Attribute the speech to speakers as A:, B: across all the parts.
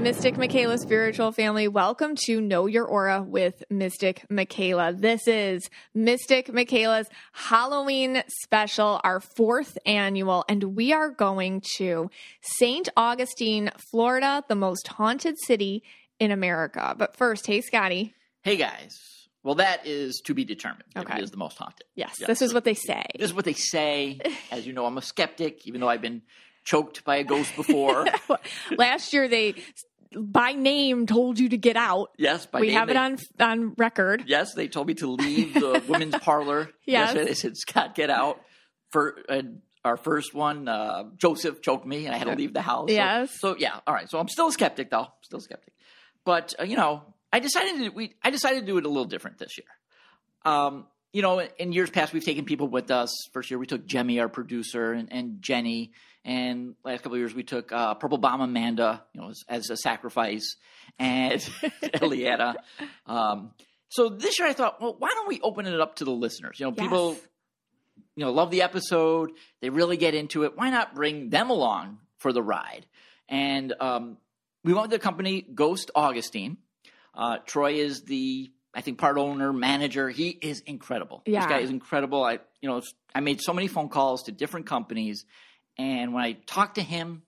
A: Mystic Michaela spiritual family. Welcome to Know Your Aura with Mystic Michaela. This is Mystic Michaela's Halloween special, our fourth annual, and we are going to St. Augustine, Florida, the most haunted city in America. But first, hey, Scotty.
B: Hey guys. Well, that is to be determined.
A: Okay.
B: It is the most haunted.
A: Yes,
B: Yeah.
A: this is what they say.
B: This is what they say. As you know, I'm a skeptic, even though I've been choked by a ghost before.
A: Last year, they by name told you to get out.
B: yes, by
A: we
B: name
A: have it on on record.
B: Yes, they told me to leave the women's parlor.
A: Yes.
B: Yesterday. They said, Scott, get out. For uh, our first one, uh, Joseph choked me and I had to leave the house. So-
A: Yes.
B: So, yeah, all right. So I'm still a skeptic, though. Still a skeptic. But, uh, you know, I decided to, we, I decided to do it a little different this year. Um, you know, in years past, we've taken people with us. First year, we took Jemmy, our producer, and, and Jenny. And last couple of years, we took uh, Purple Bomb Amanda, you know, as, as a sacrifice, and Eliana. Um, so this year, I thought, well, why don't we open it up to the listeners? You know,
A: Yes.
B: people, you know, love the episode. They really get into it. Why not bring them along for the ride? And um, we went with the company Ghost Augustine. Uh, Troy is the, I think, part owner, manager. He is incredible.
A: Yeah.
B: This guy is incredible. I, you know, I made so many phone calls to different companies, and when I talked to him,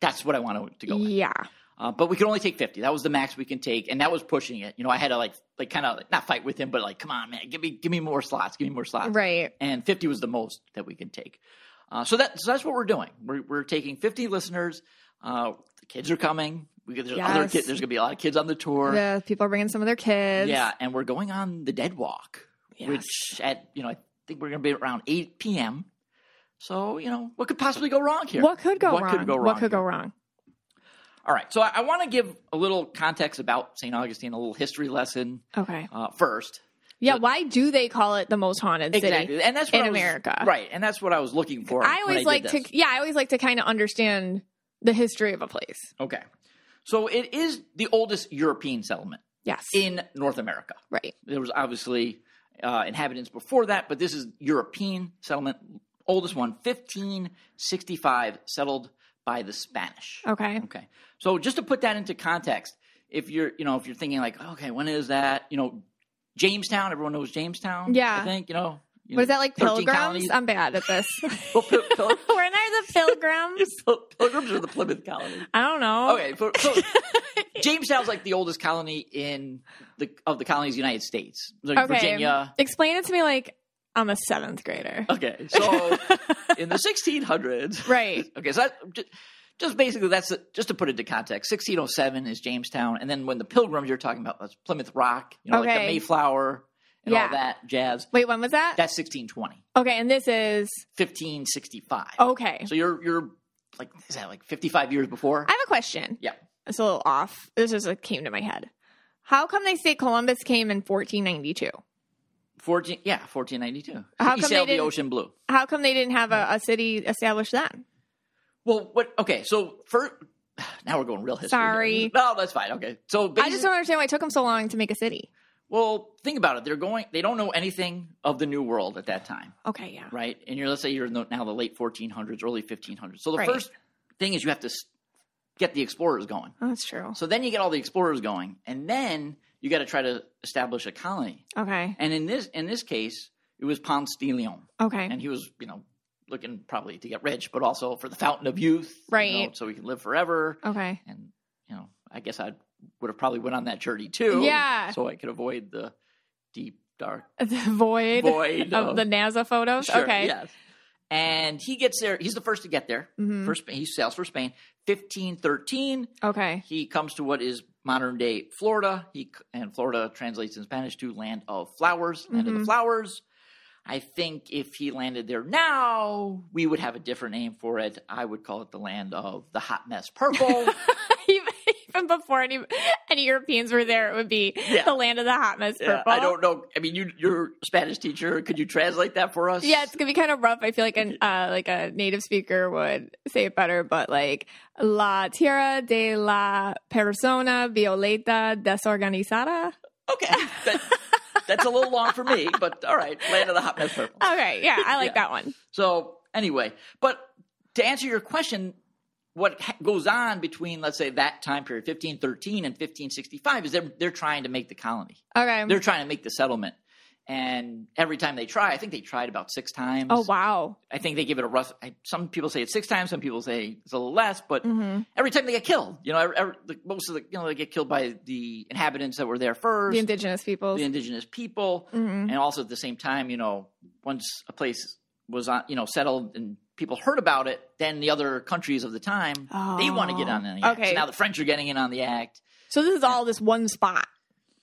B: that's what I wanted to go with.
A: Yeah.
B: Uh, but we could only take 50. That was the max we can take, and that was pushing it. You know, I had to like, like kind of not fight with him, but like, come on, man, give me, give me more slots, give me more slots.
A: Right.
B: And 50 was the most that we can take. Uh, so that, so that's what we're doing. We're, we're taking 50 listeners. Uh, the kids are coming. We, there's other kids. There's gonna be a lot of kids on the tour.
A: Yeah, people are bringing some of their kids.
B: Yeah, and we're going on the Dead Walk,
A: Yes.
B: which at you know I think we're going to be around 8 p.m. So you know what could possibly go wrong here?
A: What could go
B: What
A: wrong?
B: could go
A: What could go wrong?
B: All right, so I, I want to give a little context about St. Augustine, a little history lesson
A: Okay.
B: uh, first.
A: Yeah. Why do they call it the most haunted city?
B: Exactly, and that's
A: in
B: was-
A: America.
B: right? And that's what I was looking for.
A: I always
B: did
A: like to. Yeah, I always like to kind of understand the history of a place.
B: Okay, so it is the oldest European settlement
A: Yes.
B: in North America.
A: right.
B: There was obviously uh, inhabitants before that, but this is European settlement, oldest one, 1565, settled by the Spanish.
A: Okay.
B: Okay, so just to put that into context, if you're, you know, if you're thinking like, okay, when is that? You know, Jamestown. Everyone knows Jamestown.
A: Yeah.
B: I think you know. you
A: What is
B: know,
A: that like pilgrims? I'm bad at this.
B: Well,
A: When are the pilgrims?
B: Pil- pilgrims are the Plymouth colony.
A: I don't know.
B: Okay, so, so Jamestown's like the oldest colony in the of the colonies of the United States. Like
A: Okay.
B: Virginia.
A: Explain it to me like I'm a seventh grader.
B: Okay, so in the 1600s,
A: Right.
B: Okay, so that, just, just basically that's just to put it into context. 1607 is Jamestown, and then when the Pilgrims you're talking about, that's Plymouth Rock, you know, like the Mayflower and
A: Yeah.
B: all that jazz.
A: Wait, when was that?
B: That's 1620,
A: okay, and this is
B: 1565.
A: okay.
B: So you're you're like is that like 55 years before?
A: I have a question.
B: yeah.
A: It's a little off. This just like, came to my head. How come they say Columbus came in 1492?
B: 14 yeah 1492
A: How
B: he
A: come
B: sailed
A: they
B: the ocean blue
A: How come they didn't have a, a city established then?
B: well what okay so first now we're going real history here.
A: Sorry.
B: no that's fine okay so
A: I just don't understand why it took them so long to make a city.
B: Well think about it they're going they don't know anything of the new world at that time
A: Okay, yeah.
B: right? And you're let's say you're in the, now the late 1400s, early 1500s. So the
A: Right.
B: first thing is you have to get the explorers going.
A: Oh, that's true.
B: So then you get all the explorers going, and then you got to try to establish a colony.
A: Okay.
B: And in this in this case, it was Ponce de Leon,
A: Okay.
B: and he was you know looking probably to get rich, but also for the fountain of youth, you
A: Right.
B: know, so he can live forever.
A: Okay.
B: And you know, I guess I would have probably went on that journey too.
A: Yeah.
B: So I could avoid the deep dark
A: The void,
B: void
A: of the NASA photos.
B: Sure,
A: okay.
B: Yes. And he gets there. He's the first to get there.
A: Mhm.
B: For Spain, he sails for Spain. 1513,
A: Okay.
B: he comes to what is modern day Florida. He and Florida translates in Spanish to land of flowers, land of
A: Mhm.
B: the flowers. I think if he landed there now, we would have a different name for it. I would call it the land of the hot mess purple.
A: even, before any any Europeans were there, it would be
B: Yeah.
A: the land of the hot mess
B: Yeah,
A: purple.
B: I don't know. I mean, you, you're a Spanish teacher. Could you translate that for us?
A: Yeah, it's gonna be kind of rough. I feel like an uh, like a native speaker would say it better, but like la tierra de la persona violeta desorganizada.
B: Okay. That, that's a little long for me, but all right. Land of the hot mess purple.
A: Okay, yeah, I like
B: Yeah.
A: that one.
B: So anyway, but to answer your question, what goes on between, let's say, that time period, 1513 and 1565, is they're, they're trying to make the colony.
A: Okay.
B: They're trying to make the settlement. And every time they try, I think they tried about six times.
A: oh wow.
B: I think they give it a rough. I, some people say it's six times. Some people say it's a little less. But
A: hmm
B: every time they get killed, you know, every, every, the, most of the you know they get killed by the inhabitants that were there first,
A: The indigenous people.
B: the indigenous people,
A: hmm
B: and also at the same time, you know, once a place was on, you know, settled and people heard about it, then the other countries of the time they want to get oh. on the act.
A: Oh, Okay.
B: So now the French are getting in on the act.
A: So this is all this one spot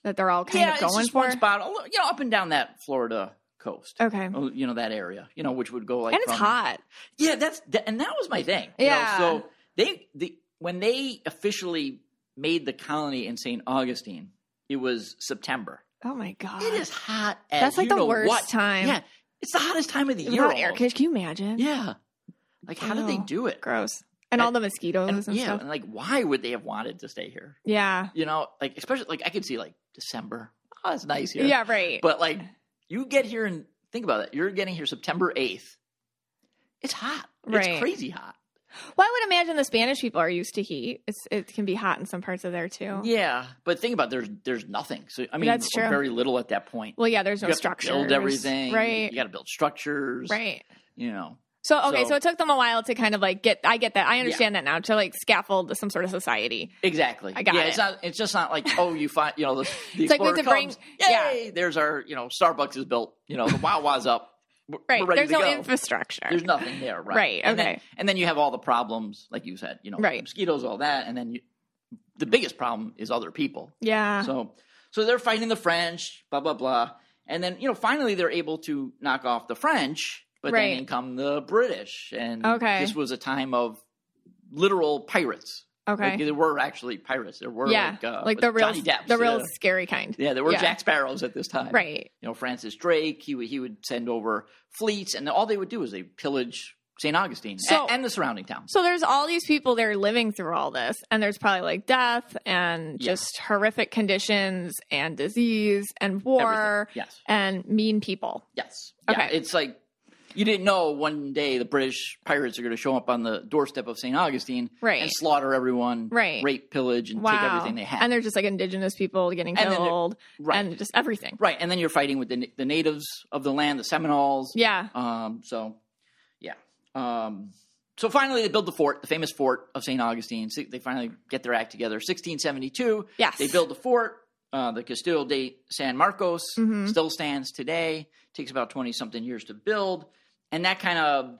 A: that they're all kind
B: yeah,
A: of
B: it's
A: going
B: just
A: for.
B: one spot, you know, up and down that Florida coast.
A: Okay.
B: Oh, You know that area, you know, which would go like
A: and it's
B: from-
A: hot.
B: Yeah, that's that, and that was my thing. you know,
A: Yeah.
B: so they the when they officially made the colony in St. Augustine, it was September.
A: Oh my god.
B: It is hot. As
A: That's like the worst
B: what.
A: time.
B: Yeah, it's the hottest time of the year.
A: Without air
B: almost.
A: conditioning. Can you imagine?
B: Yeah, like how did they
A: Ew.
B: do it?
A: Gross. And all the mosquitoes
B: And,
A: and,
B: yeah,
A: stuff.
B: and like why would they have wanted to stay here?
A: Yeah.
B: You know, like especially like I could see like December. Oh, it's nice here.
A: Yeah, right.
B: But like you get here and think about it. You're getting here September eighth. It's hot.
A: Right.
B: It's crazy hot.
A: Well, I would imagine the Spanish people are used to heat. It's, it can be hot in some parts of there too.
B: Yeah, but think about it, there's there's nothing. So I mean,
A: That's true.
B: very little at that point.
A: Well, yeah, there's no
B: you have
A: structure.
B: build everything.
A: Right.
B: You got to build structures.
A: Right.
B: You know.
A: So okay, so,
B: So-
A: it took them a while to kind of like get. I get that. I understand that now to like scaffold some sort of society.
B: Exactly.
A: I got
B: yeah,
A: it.
B: It's not. It's just not like oh, you find you know the, the
A: It's like we have
B: explorer
A: to bring-
B: comes.
A: yeah.
B: There's our you know Starbucks is built. You know the Wawa's up.
A: Right. There's
B: to
A: no
B: go.
A: infrastructure.
B: There's nothing there. Right.
A: Right,
B: And then,
A: okay.
B: and then you have all the problems, like you said. You know,
A: Right.
B: mosquitoes, all that, and then you, the biggest problem is other people.
A: yeah.
B: So, so they're fighting the French, blah blah blah, and then you know finally they're able to knock off the French, but
A: Right.
B: then in come the British, and
A: Okay.
B: this was a time of literal pirates.
A: Okay.
B: Like, there were actually pirates. There were
A: yeah.
B: like, uh,
A: like the real,
B: Johnny Depps,
A: the real
B: yeah.
A: scary kind.
B: Yeah, there were
A: Yeah.
B: Jack Sparrows at this time.
A: Right.
B: You know, Francis Drake. He would he would send over fleets, and all they would do is they pillage St. Augustine
A: So-
B: and, and the surrounding towns.
A: So there's all these people there living through all this, and there's probably like death and just horrific conditions and disease and war
B: Everything. Yes.
A: and mean people.
B: Yes.
A: Okay.
B: Yeah, it's like you didn't know one day the British pirates are going to show up on the doorstep of St. Augustine
A: Right.
B: and slaughter everyone,
A: Right.
B: rape, pillage, and take everything they have.
A: And they're just like indigenous people getting
B: And
A: killed
B: right.
A: and just everything.
B: right. And then you're fighting with the, the natives of the land, the Seminoles.
A: Yeah.
B: Um, so, yeah. Um, so finally, they build the fort, the famous fort of St. Augustine. So They finally get their act together. 1672,
A: Yes.
B: they build the fort. Uh, the Castillo de San Marcos
A: Mhm.
B: still stands today. Takes about 20 something years to build. And that kind of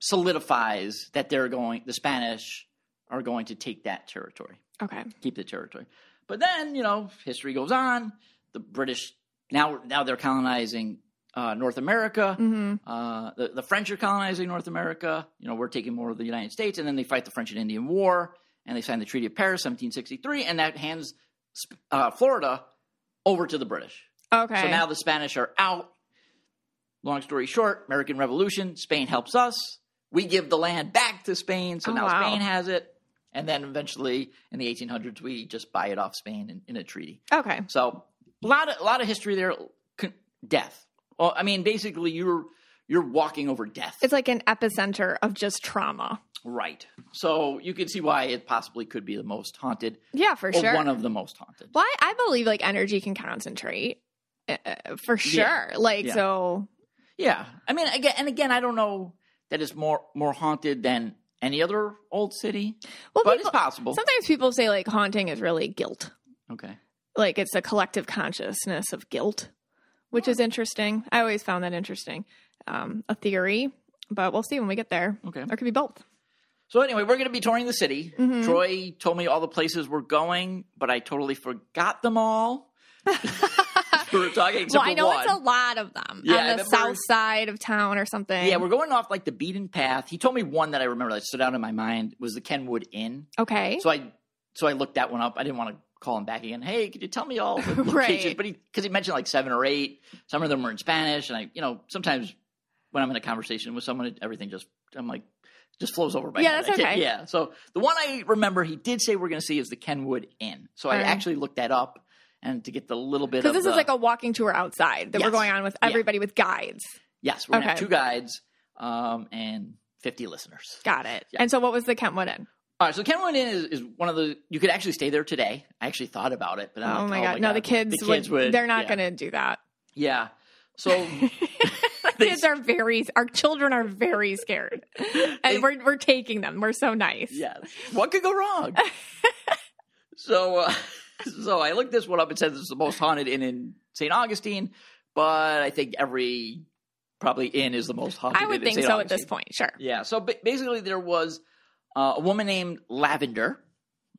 B: solidifies that they're going, the Spanish are going to take that territory,
A: Okay.
B: keep the territory. But then, you know, history goes on. The British, now, now they're colonizing uh, North America.
A: hmm
B: Uh, the, the French are colonizing North America. You know, we're taking more of the United States, and then they fight the French and Indian War, and they sign the Treaty of Paris, 1763, and that hands uh, Florida over to the British.
A: Okay.
B: So now the Spanish are out. Long story short, American Revolution, Spain helps us. We give the land back to Spain, so
A: Oh,
B: now
A: wow.
B: Spain has it. And then eventually, in the 1800s, we just buy it off Spain in, in a treaty.
A: okay.
B: So a lot of a lot of history there. Death. Well, I mean, basically, you're you're walking over death,
A: It's like an epicenter of just trauma.
B: right? So you can see why it possibly could be the most haunted,
A: Yeah, for
B: or
A: sure.
B: one of the most haunted.
A: well, I, I believe like energy can concentrate uh, for sure.
B: Yeah.
A: Like,
B: Yeah.
A: so
B: Yeah, I mean, again and again, I don't know that it's more more haunted than any other old city,
A: well,
B: but
A: people,
B: it's possible.
A: sometimes people say like haunting is really guilt.
B: Okay,
A: Like it's a collective consciousness of guilt, which is interesting. I always found that interesting. Um, a theory, but we'll see when we get there.
B: okay.
A: There could be both.
B: So anyway, we're going to be touring the city.
A: Mhm.
B: Troy told me all the places we're going, but I totally forgot them all. we were talking
A: well, I know
B: one.
A: it's a lot of them
B: Yeah,
A: on the south side of town or something.
B: Yeah, we're going off like the beaten path. He told me one that I remember that stood out in my mind was the Kenwood Inn.
A: okay.
B: So I so I looked that one up. I didn't want to call him back again. Hey, could you tell me all the locations?
A: Right.
B: But he because he mentioned like seven or eight. Some of them were in Spanish, and I you know sometimes when I'm in a conversation with someone, everything just I'm like just flows over my
A: Yeah,
B: head.
A: that's okay.
B: Yeah. So the one I remember he did say we're going to see is the Kenwood Inn. So I actually looked that up and to get the little bit
A: Because this
B: the,
A: is like a walking tour outside that we're going on with
B: Yeah.
A: everybody with guides.
B: yes, we're gonna have two guides, um, and 50 listeners.
A: Got it.
B: Yeah.
A: And so, what was the Kenwood Inn?
B: All right, so Kenwood Inn is, is one of the you could actually stay there today. I actually thought about it, but
A: Oh,
B: like,
A: my god! no, the kids,
B: the kids would,
A: They're not
B: yeah.
A: going to do that.
B: Yeah. So
A: kids are very. Our children are very scared, and we're we're taking them. We're so nice.
B: yes, what could go wrong? so, uh, so I looked this one up. And it says it's the most haunted inn in St. Augustine, but I think every probably inn is the most haunted.
A: I
B: inn
A: would
B: in
A: think
B: St.
A: so at this point. Sure.
B: Yeah. So ba- basically, there was uh, a woman named Lavender.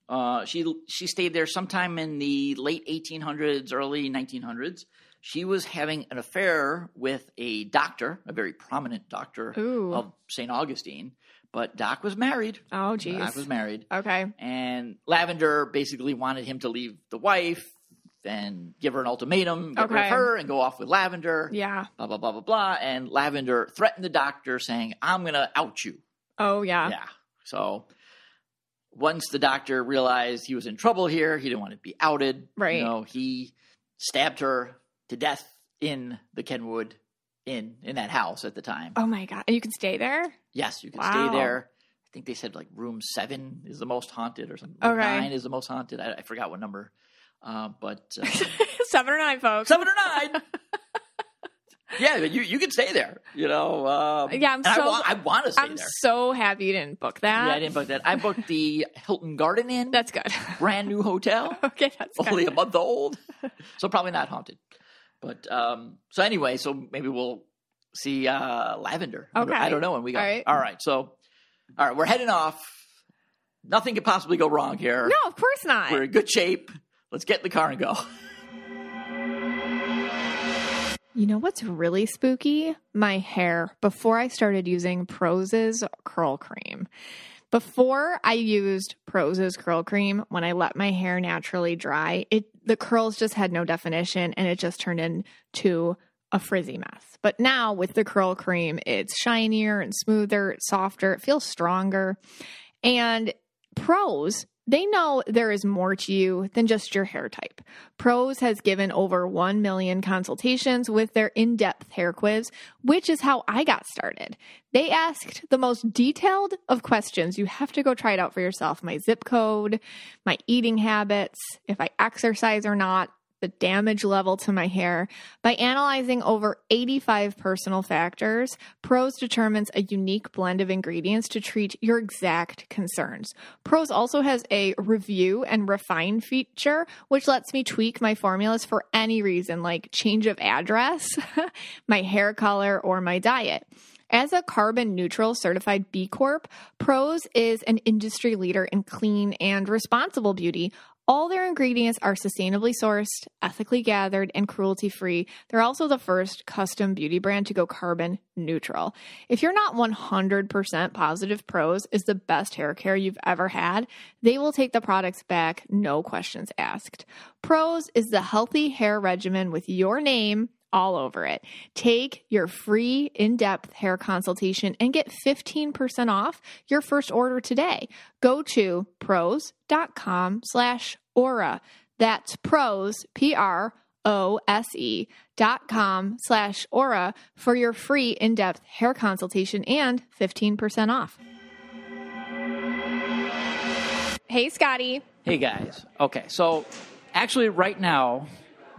B: Uh, she she stayed there sometime in the late 1800s, early 1900s. She was having an affair with a doctor, a very prominent doctor
A: Ooh.
B: of St. Augustine. But Doc was married.
A: Oh,
B: jeez.
A: Doc
B: was married,
A: Okay.
B: and Lavender basically wanted him to leave the wife and give her an ultimatum, get rid
A: Okay.
B: of her, and go off with Lavender.
A: Yeah.
B: Blah blah blah blah blah. And Lavender threatened the doctor, saying, "I'm going to out you."
A: Oh, yeah.
B: Yeah. So once the doctor realized he was in trouble here, he didn't want to be outed.
A: Right.
B: You know, he stabbed her to death in the Kenwood Inn in that house at the time.
A: Oh my god! And you can stay there.
B: Yes, you can
A: Wow.
B: stay there. I think they said like room seven is the most haunted or something. Room
A: Okay.
B: Nine is the most haunted. I, I forgot what number. Uh, but uh,
A: Seven or nine, folks.
B: seven or nine. yeah, but you you can stay there. You know. Um,
A: Yeah, I'm
B: and I,
A: so-
B: wa- I want to stay
A: I'm
B: there.
A: so happy you didn't book that.
B: Yeah, I didn't book that. I booked the Hilton Garden Inn,
A: That's good.
B: brand new hotel,
A: okay, that's good.
B: only a month old, so probably not haunted. But um, so anyway, so maybe we'll see uh, Lavender.
A: Okay.
B: I don't know when we go.
A: All right.
B: All right. So, all right, we're heading off. Nothing could possibly go wrong here.
A: No, of course not.
B: We're in good shape. Let's get in the car and go.
A: You know what's really spooky? My hair. Before I started using Prose's curl cream. Before I used Prose's curl cream, when I let my hair naturally dry, it the curls just had no definition and it just turned into a frizzy mess. But now with the curl cream, it's shinier and smoother, softer, it feels stronger. And Prose, they know there is more to you than just your hair type. Prose has given over 1 million consultations with their in depth hair quiz, which is how I got started. They asked the most detailed of questions. You have to go try it out for yourself my zip code, my eating habits, if I exercise or not, the damage level to my hair. By analyzing over 85 personal factors, Prose determines a unique blend of ingredients to treat your exact concerns. Prose also has a review and refine feature, which lets me tweak my formulas for any reason, like change of address, my hair color, or my diet. As a carbon neutral certified B Corp, Prose is an industry leader in clean and responsible beauty. All their ingredients are sustainably sourced, ethically gathered, and cruelty free. They're also the first custom beauty brand to go carbon neutral. If you're not 100% positive Prose is the best hair care you've ever had, they will take the products back, no questions asked. Prose is the healthy hair regimen with your name all over it. Take your free in-depth hair consultation and get 15% off your first order today. Go to prose.com slash aura. That's prose, P R O S E dot com slash aura for your free in-depth hair consultation and 15% off. Hey, Scotty.
B: Hey guys. Okay, so actually, right now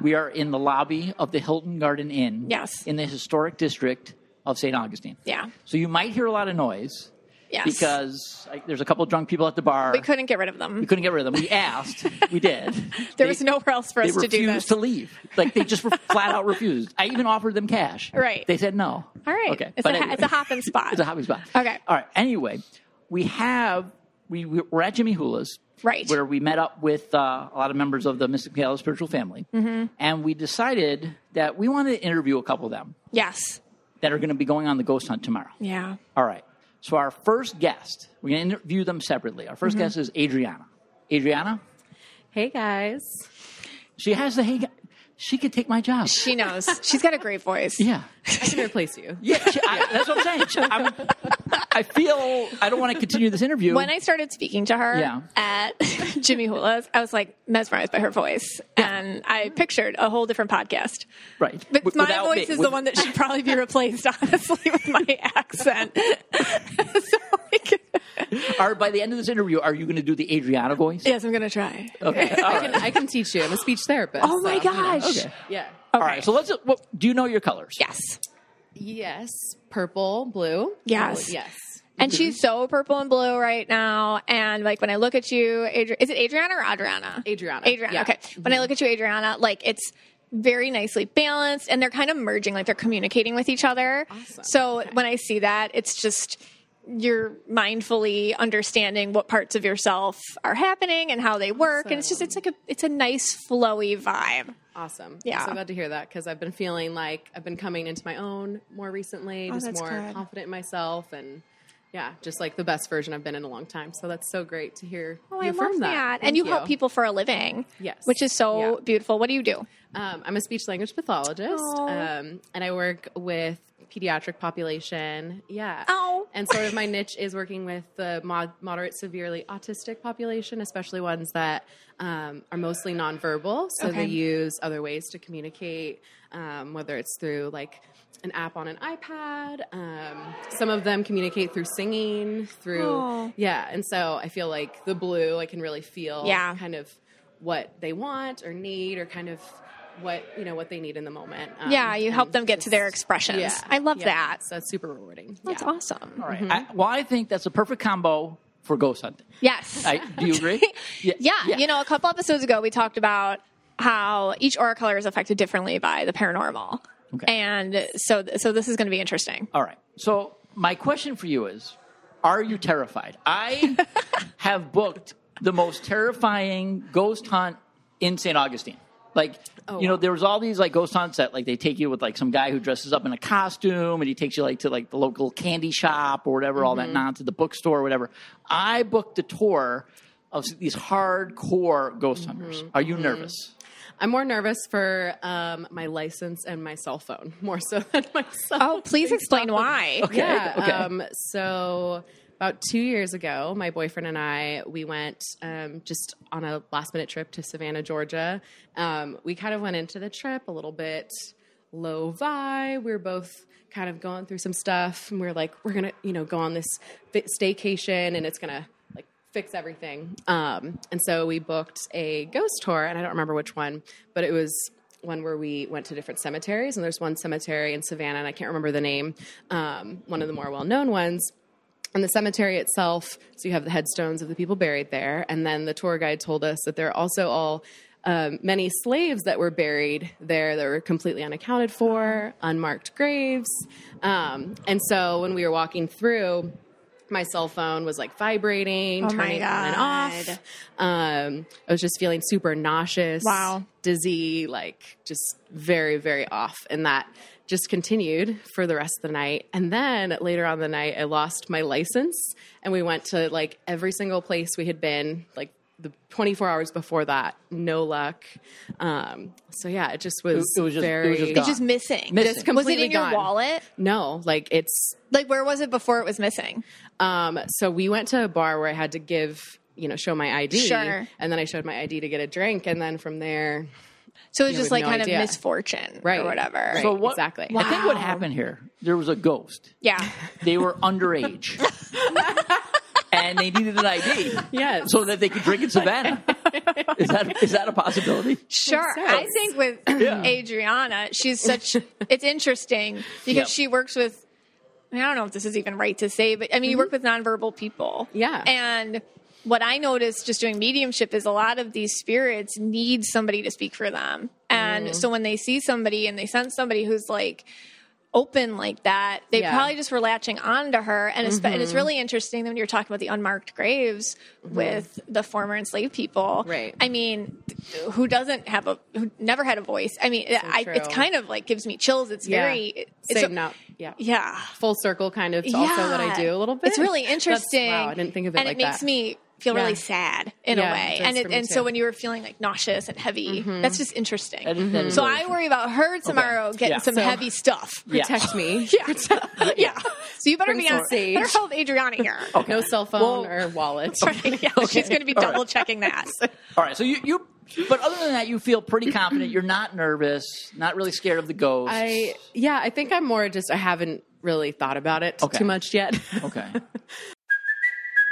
B: we are in the lobby of the Hilton Garden Inn.
A: Yes.
B: In the historic district of St. Augustine.
A: Yeah.
B: So you might hear a lot of noise
A: Yes.
B: because like, there's a couple drunk people at the bar.
A: we couldn't get rid of them.
B: We couldn't get rid of them. We asked. we did.
A: There
B: They-
A: was nowhere else for us to do this.
B: They refused to leave. Like they just were flat out refused. I even offered them cash.
A: Right.
B: They said no.
A: All right.
B: Okay.
A: It's,
B: But
A: a,
B: anyway.
A: it's a hopping spot.
B: It's a hopping spot.
A: Okay.
B: All right. Anyway, we have we we're at Jimmy Hula's.
A: Right.
B: Where we met up with uh, a lot of members of the Mystic Michaela spiritual family, mm-hmm. and we decided that we wanted to interview a couple of them
A: yes.
B: that are going to be going on the ghost hunt tomorrow.
A: Yeah.
B: All right. So our first guest, we're going to interview them separately. Our 1st
A: Mm-hmm.
B: guest is Adriana. Adriana,
C: Hey guys.
B: she has the hey. gu- She could take my job.
A: She knows. She's got a great voice.
B: Yeah.
C: I can replace you.
B: Yeah, she, I, that's what I'm saying. She- I'm- I feel I don't want to continue this interview.
A: when I started speaking to her
B: Yeah.
A: at Jimmy Hula's, I was like mesmerized by her voice, and I pictured a whole different podcast.
B: right,
A: But
B: W-
A: my voice
B: me-
A: is
B: with-
A: the one that should probably be replaced, honestly, with my accent. so could,
B: Are by the end of this interview, are you going to do the Adriana voice?
A: yes, I'm gonna try.
B: Okay.
C: I
B: right.
C: can, I can teach you. I'm a speech therapist.
A: Oh my
C: so, you know.
A: gosh!
B: Okay.
C: Yeah.
B: All right. So let's. What, do you know your colors?
A: Yes,
C: Yes. Purple, blue.
A: Yes.
C: Oh, yes.
A: and she's so purple and blue right now. And like when I look at you, Adri- is it Adriana or Adriana?
C: Adriana.
A: Adriana.
C: Yeah.
A: Okay. When I look at you, Adriana, like it's very nicely balanced and they're kind of merging, like they're communicating with each other.
C: Awesome.
A: So when I see that, it's just you're mindfully understanding what parts of yourself are happening and how they work. And it's just it's like a it's a nice flowy vibe.
C: Awesome.
A: Yeah.
C: I'm so glad to hear that because I've been feeling like I've been coming into my own more recently, just
A: Oh, that's
C: more
A: good.
C: confident in myself and yeah, just like the best version I've been in a long time. So that's so great to hear
A: Oh,
C: you
A: I love that.
C: that.
A: And
C: Thank
A: you, help people for a living.
C: Yes.
A: Which is so
C: Yeah.
A: beautiful. What do you do?
C: Um, I'm a speech language pathologist, um, and I work with pediatric population. Yeah.
A: Oh.
C: And sort of my niche is working with the mod- moderate, severely autistic population, especially ones that um, are mostly nonverbal. So
A: Okay.
C: they use other ways to communicate, um, whether it's through like an app on an iPad. Um, some of them communicate through singing, through
A: Oh.
C: yeah. And so I feel like the blue, I can really feel
A: Yeah.
C: kind of what they want or need, or kind of what you know what they need in the moment. Um,
A: Yeah, you help them get to their
C: just-
A: expressions.
C: Yeah,
A: I love
C: yeah.
A: that.
C: So that's super rewarding.
A: That's
C: yeah.
A: awesome.
B: All right. I, well, I think that's a perfect combo for ghost hunting.
A: Yes.
B: I, do you agree?
A: yeah, you know, a couple episodes ago, we talked about how each aura color is affected differently by the paranormal.
B: Okay.
A: And so, so this is going to be interesting.
B: All right. So my question for you is: Are you terrified? I have booked the most terrifying ghost hunt in St. Augustine. Like,
C: Oh,
B: you know,
C: wow.
B: there was all these like ghost hunts that like they take you with like some guy who dresses up in a costume and he takes you like to like the local candy shop or whatever, all
C: Mm-hmm.
B: that nonsense, the bookstore or whatever. I booked a tour of these hardcore ghost hunters.
C: Mm-hmm.
B: Are you nervous?
C: I'm more nervous for um, my license and my cell phone more so than myself.
A: Oh, please explain why.
B: Okay.
C: Yeah.
B: okay.
C: Um, so about two years ago, my boyfriend and I we went um, just on a last minute trip to Savannah, Georgia. Um, we kind of went into the trip a little bit low vibe. We were both kind of going through some stuff, and we are like, we're gonna you know go on this staycation, and it's gonna like fix everything. Um, and so we booked a ghost tour, and I don't remember which one, but it was one where we went to different cemeteries. And there's one cemetery in Savannah, and I can't remember the name, um, one of the more well known ones. And the cemetery itself, so you have the headstones of the people buried there. And then the tour guide told us that there are also all um, many slaves that were buried there that were completely unaccounted for, unmarked graves. Um, and so when we were walking through, my cell phone was like vibrating,
A: Oh
C: turning on and off. Um, I was just feeling super nauseous,
A: Wow.
C: dizzy, like just very, very off. And that just continued for the rest of the night. And then later on the night, I lost my license, and we went to like every single place we had been, like the 24 hours before that, no luck. Um, so yeah, it just was,
B: It- it was just- it was
C: very.
B: just
A: It's
B: gone.
A: just missing.
B: Missing.
A: was it
C: Completely
A: in your
C: gone.
A: wallet?
C: no, like it's
A: Like, where was it before it was missing?
C: Um, so we went to a bar where I had to give, you know, show my ID.
A: Sure.
C: And then I showed my ID to get a drink. And then from there,
A: So it was
C: Yeah,
A: just like
C: no
A: kind
C: idea.
A: of misfortune
C: Right.
A: or whatever.
C: Right.
B: So what?
C: exactly.
B: I think what happened here, there was a ghost.
A: Yeah.
B: They were underage. and they needed an ID
C: yes.
B: so that they could drink in Savannah. Is that is that a possibility?
A: Sure.
C: sense.
A: I think with
B: Yeah.
A: Adriana, she's such, it's interesting because
B: Yep.
A: she works with, I, mean, I don't know if this is even right to say, but I mean, you mm-hmm. work with nonverbal people.
C: Yeah.
A: And what I noticed just doing mediumship is a lot of these spirits need somebody to speak for them. And mm-hmm. so when they see somebody and they sense somebody who's like, open like that, they
C: Yeah.
A: probably just were latching on to her. And, it's, and it's mm-hmm. really interesting when you're talking about the unmarked graves mm-hmm. with the former enslaved people.
C: Right.
A: I mean, who doesn't have a, who never had a voice? I mean, I, it's kind of like gives me chills. It's
C: Yeah.
A: very, it's
C: Same now. Yeah.
A: yeah.
C: Full circle kind of to also what I do a little bit.
A: It's really
C: That's-
A: interesting.
C: wow. I didn't think of it
A: and
C: like
A: it makes
C: that.
A: me feel really sad in
C: Yeah,
A: a way. And it,
C: for me
A: and so when you were feeling like nauseous and heavy, mm-hmm. that's just interesting.
B: That is- that is
A: so
B: really
A: I worry about her tomorrow getting
B: Yeah.
A: some
C: So-
A: heavy stuff.
B: Yeah.
C: Protect me.
A: Yeah. yeah. So you better
C: Bring
A: be
C: some
A: on.
C: sage.
A: Better help Adriana here.
C: No cell phone
B: Well-
C: or wallet.
A: yeah, she's going to be double checking that.
B: All right, so you, you, but other than that, you feel pretty confident. You're not nervous, not really scared of the ghosts.
C: I yeah, I think I'm more just I haven't really thought about it
B: Okay.
C: too much yet.
B: okay.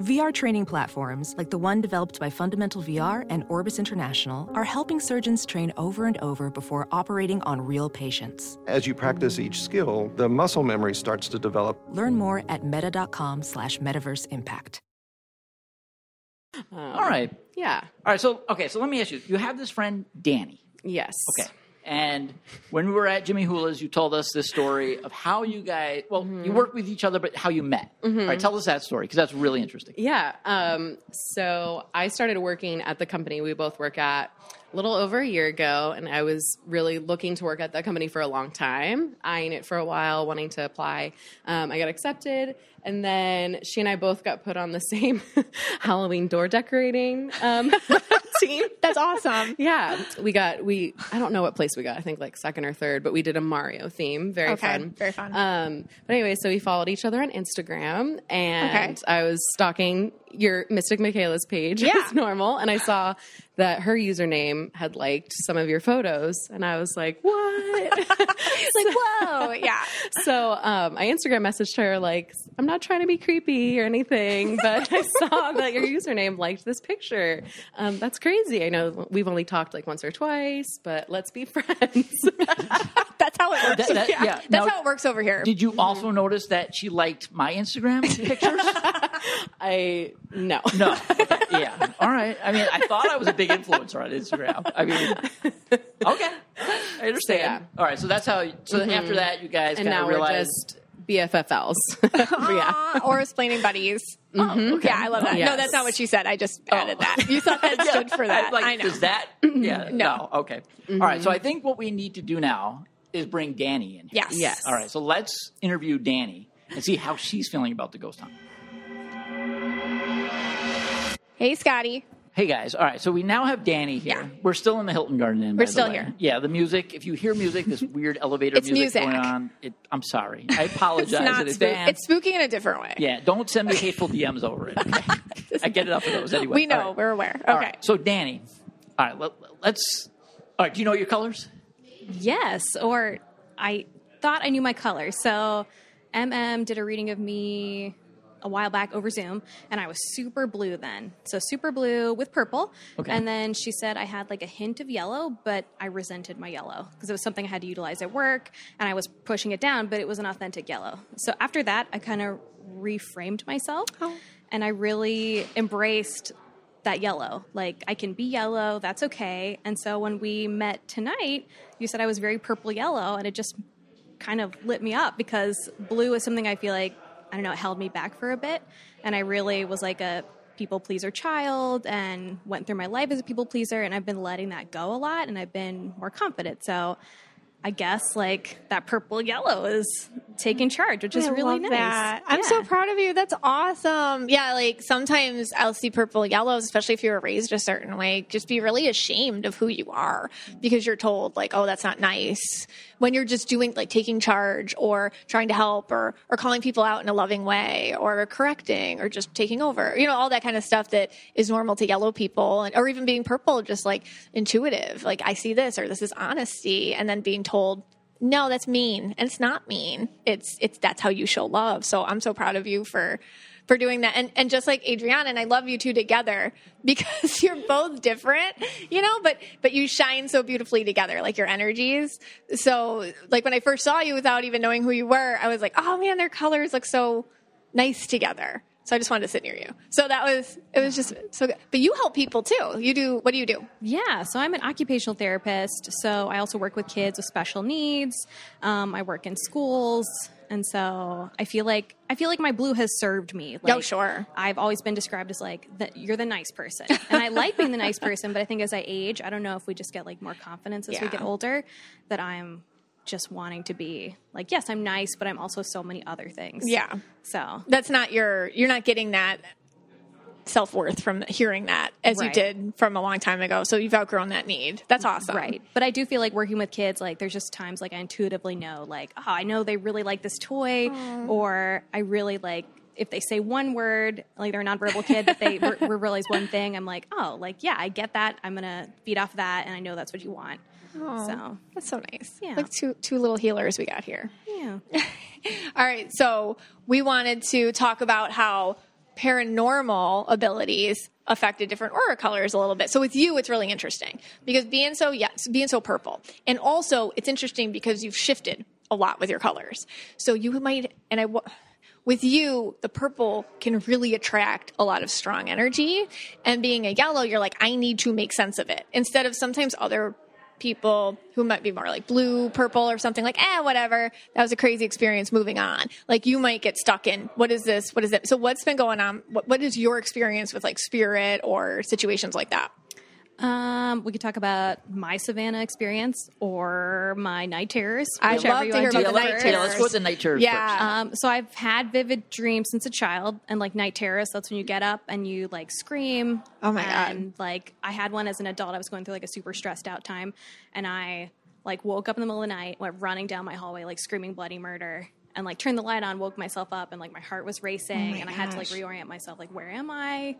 D: VR training platforms, like the one developed by Fundamental VR and Orbis International, are helping surgeons train over and over before operating on real patients.
E: As you practice each skill, the muscle memory starts to develop.
D: Learn more at meta.com slash metaverse impact.
B: Um, All right.
C: yeah.
B: All right. So, okay. So let me ask you. You have this friend, Danny.
C: Yes.
B: Okay. And when we were at Jimmy Hula's, you told us this story of how you guys, well, you worked with each other, but how you met. All right. Tell us that story because that's really interesting.
C: Yeah. Um, so I started working at the company we both work at a little over a year ago, and I was really looking to work at that company for a long time, eyeing it for a while, wanting to apply. Um, I got accepted, and then she and I both got put on the same Halloween door decorating um, team.
A: That's awesome.
C: Yeah, we got we. I don't know what place we got. I think like second or third, but we did a Mario theme. Very
A: Okay,
C: fun.
A: very fun.
C: Um, but anyway, so we followed each other on Instagram, and
A: Okay.
C: I was stalking your Mystic Michaela's page
A: Yeah.
C: as normal, and I saw that her username had liked some of your photos, and I was like, "What?"
A: It's like, whoa, yeah.
C: so um, I Instagram messaged her like, "I'm not trying to be creepy or anything, but I saw that your username liked this picture. Um, that's crazy. I know we've only talked like once or twice, but let's be friends."
A: That's how it works.
B: That- that-
A: yeah.
B: yeah.
A: That's
B: Now-
A: how it works over here.
B: Did you also notice that she liked my Instagram pictures?
C: I no.
B: No. Okay. Yeah. All right. I mean, I thought I was a big influencer on Instagram. I mean, okay. I understand.
C: yeah.
B: All right. So that's how. So after that, you guys kind of
C: we're
B: realized.
C: Just BFFLs. yeah.
A: Aw, or explaining buddies.
B: Oh, okay.
A: Yeah, I love that. No, that's not what she said. I just added that. You thought that stood for that.
B: Like,
A: I know.
B: Does that? Yeah. no. Okay. All right.
C: Mm-hmm.
B: So I think what we need to do now is bring Danny in. Here.
A: Yes.
C: Yes.
B: All right. So let's interview Danny and see how she's feeling about the ghost hunt.
A: Hey, Scotty.
B: Hey guys, all right. So we now have Danny here.
A: Yeah.
B: We're still in the Hilton Garden Inn.
A: We're
B: by the
A: still
B: way.
A: here.
B: Yeah, the music. If you hear music, this weird elevator
A: It's
B: music,
A: music.
B: going on. It, I'm sorry. I apologize
A: It's not
B: in
A: spook-
B: advance.
A: It's spooky in a different way.
B: yeah, don't send me hateful DMs over it. Okay? I get it enough of those anyway.
A: We know.
B: All right.
A: We're aware. Okay.
B: right. So Danny, all right. Let, let's. All right. Do you know your colors?
F: Yes, or I thought I knew my color. So MM did a reading of me a while back over Zoom, and I was super blue then. So super blue with purple.
B: Okay.
F: And then she said I had like a hint of yellow, but I resented my yellow because it was something I had to utilize at work, and I was pushing it down, but it was an authentic yellow. So after that, I kind of reframed myself, oh. and I really embraced that yellow. Like I can be yellow, that's okay. And so when we met tonight, you said I was very purple yellow and it just kind of lit me up because blue is something I feel like I don't know, it held me back for a bit and I really was like a people pleaser child and went through my life as a people pleaser and I've been letting that go a lot and I've been more confident. So I guess like that purple yellow is taking charge, which is
A: I
F: really
A: love
F: nice.
A: that. I'm
F: Yeah.
A: so proud of you. That's awesome. Yeah, like sometimes I'll see purple yellows, especially if you were raised a certain way, just be really ashamed of who you are because you're told like, oh, that's not nice. When you're just doing like taking charge or trying to help or or calling people out in a loving way or correcting or just taking over. You know, all that kind of stuff that is normal to yellow people and or even being purple, just like intuitive. Like I see this or this is honesty and then being told no that's mean. And it's not mean. It's it's that's how you show love. So i'm so proud of you for for doing that. And and just like adriana and i love you two together because you're both different you know but but you shine so beautifully together like your energies. So like when i first saw you without even knowing who you were i was like oh man their colors look so nice together so i just wanted to sit near you so that was it was just so good but you help people too you do what do you do
F: Yeah, so I'm an occupational therapist. So I also work with kids with special needs. Um, I work in schools, And so I feel like I feel like my blue has served me. Like,
A: Oh, sure.
F: I've always been described as like that you're the nice person, and I like being the nice person. But I think as I age, I don't know if we just get like more confidence as we get older, that I'm just wanting to be like, yes, I'm nice, but I'm also so many other things.
A: Yeah.
F: So
A: That's not your, you're not getting that self worth from hearing that as you did from a long time ago. So you've outgrown that need. That's awesome.
F: Right. But I do feel like working with kids, like there's just times like I intuitively know, like, oh, I know they really like this toy, or I really like if they say one word, like they're a nonverbal kid, but they re- re- realize one thing. I'm like, oh, like yeah, I get that. I'm gonna feed off that, and I know that's what you want. Oh, so
A: That's so nice.
F: Yeah.
A: Like two, two little healers we got here.
F: yeah,
A: All right. So we wanted to talk about how paranormal abilities affected different aura colors a little bit. So with you, it's really interesting because being so, yes, being so purple. And also it's interesting because you've shifted a lot with your colors. So you might, and I, with you, the purple can really attract a lot of strong energy. And being a yellow, you're like, I need to make sense of it. Instead of sometimes other people who might be more like blue, purple, or something like, eh, whatever. That was a crazy experience. Moving on. Like you might get stuck in what is this? What is it? So what's been going on? What, what is your experience with like spirit or situations like that?
F: Um, we could talk about my Savannah experience or my night terrors.
A: I'd
F: whichever
A: love
F: you
A: to hear about
F: do
A: the night
F: first.
B: Yeah, let's go with the night terrors
A: Yeah.
F: Um, so I've had vivid dreams since a child, and like night terrors. That's when you get up and you like scream.
A: Oh my God.
F: Like I had one as an adult. I was going through like a super stressed out time, and I like woke up in the middle of the night, went running down my hallway, like screaming bloody murder, and like turned the light on, woke myself up, and like my heart was racing, and I had to like reorient myself. Like where am I?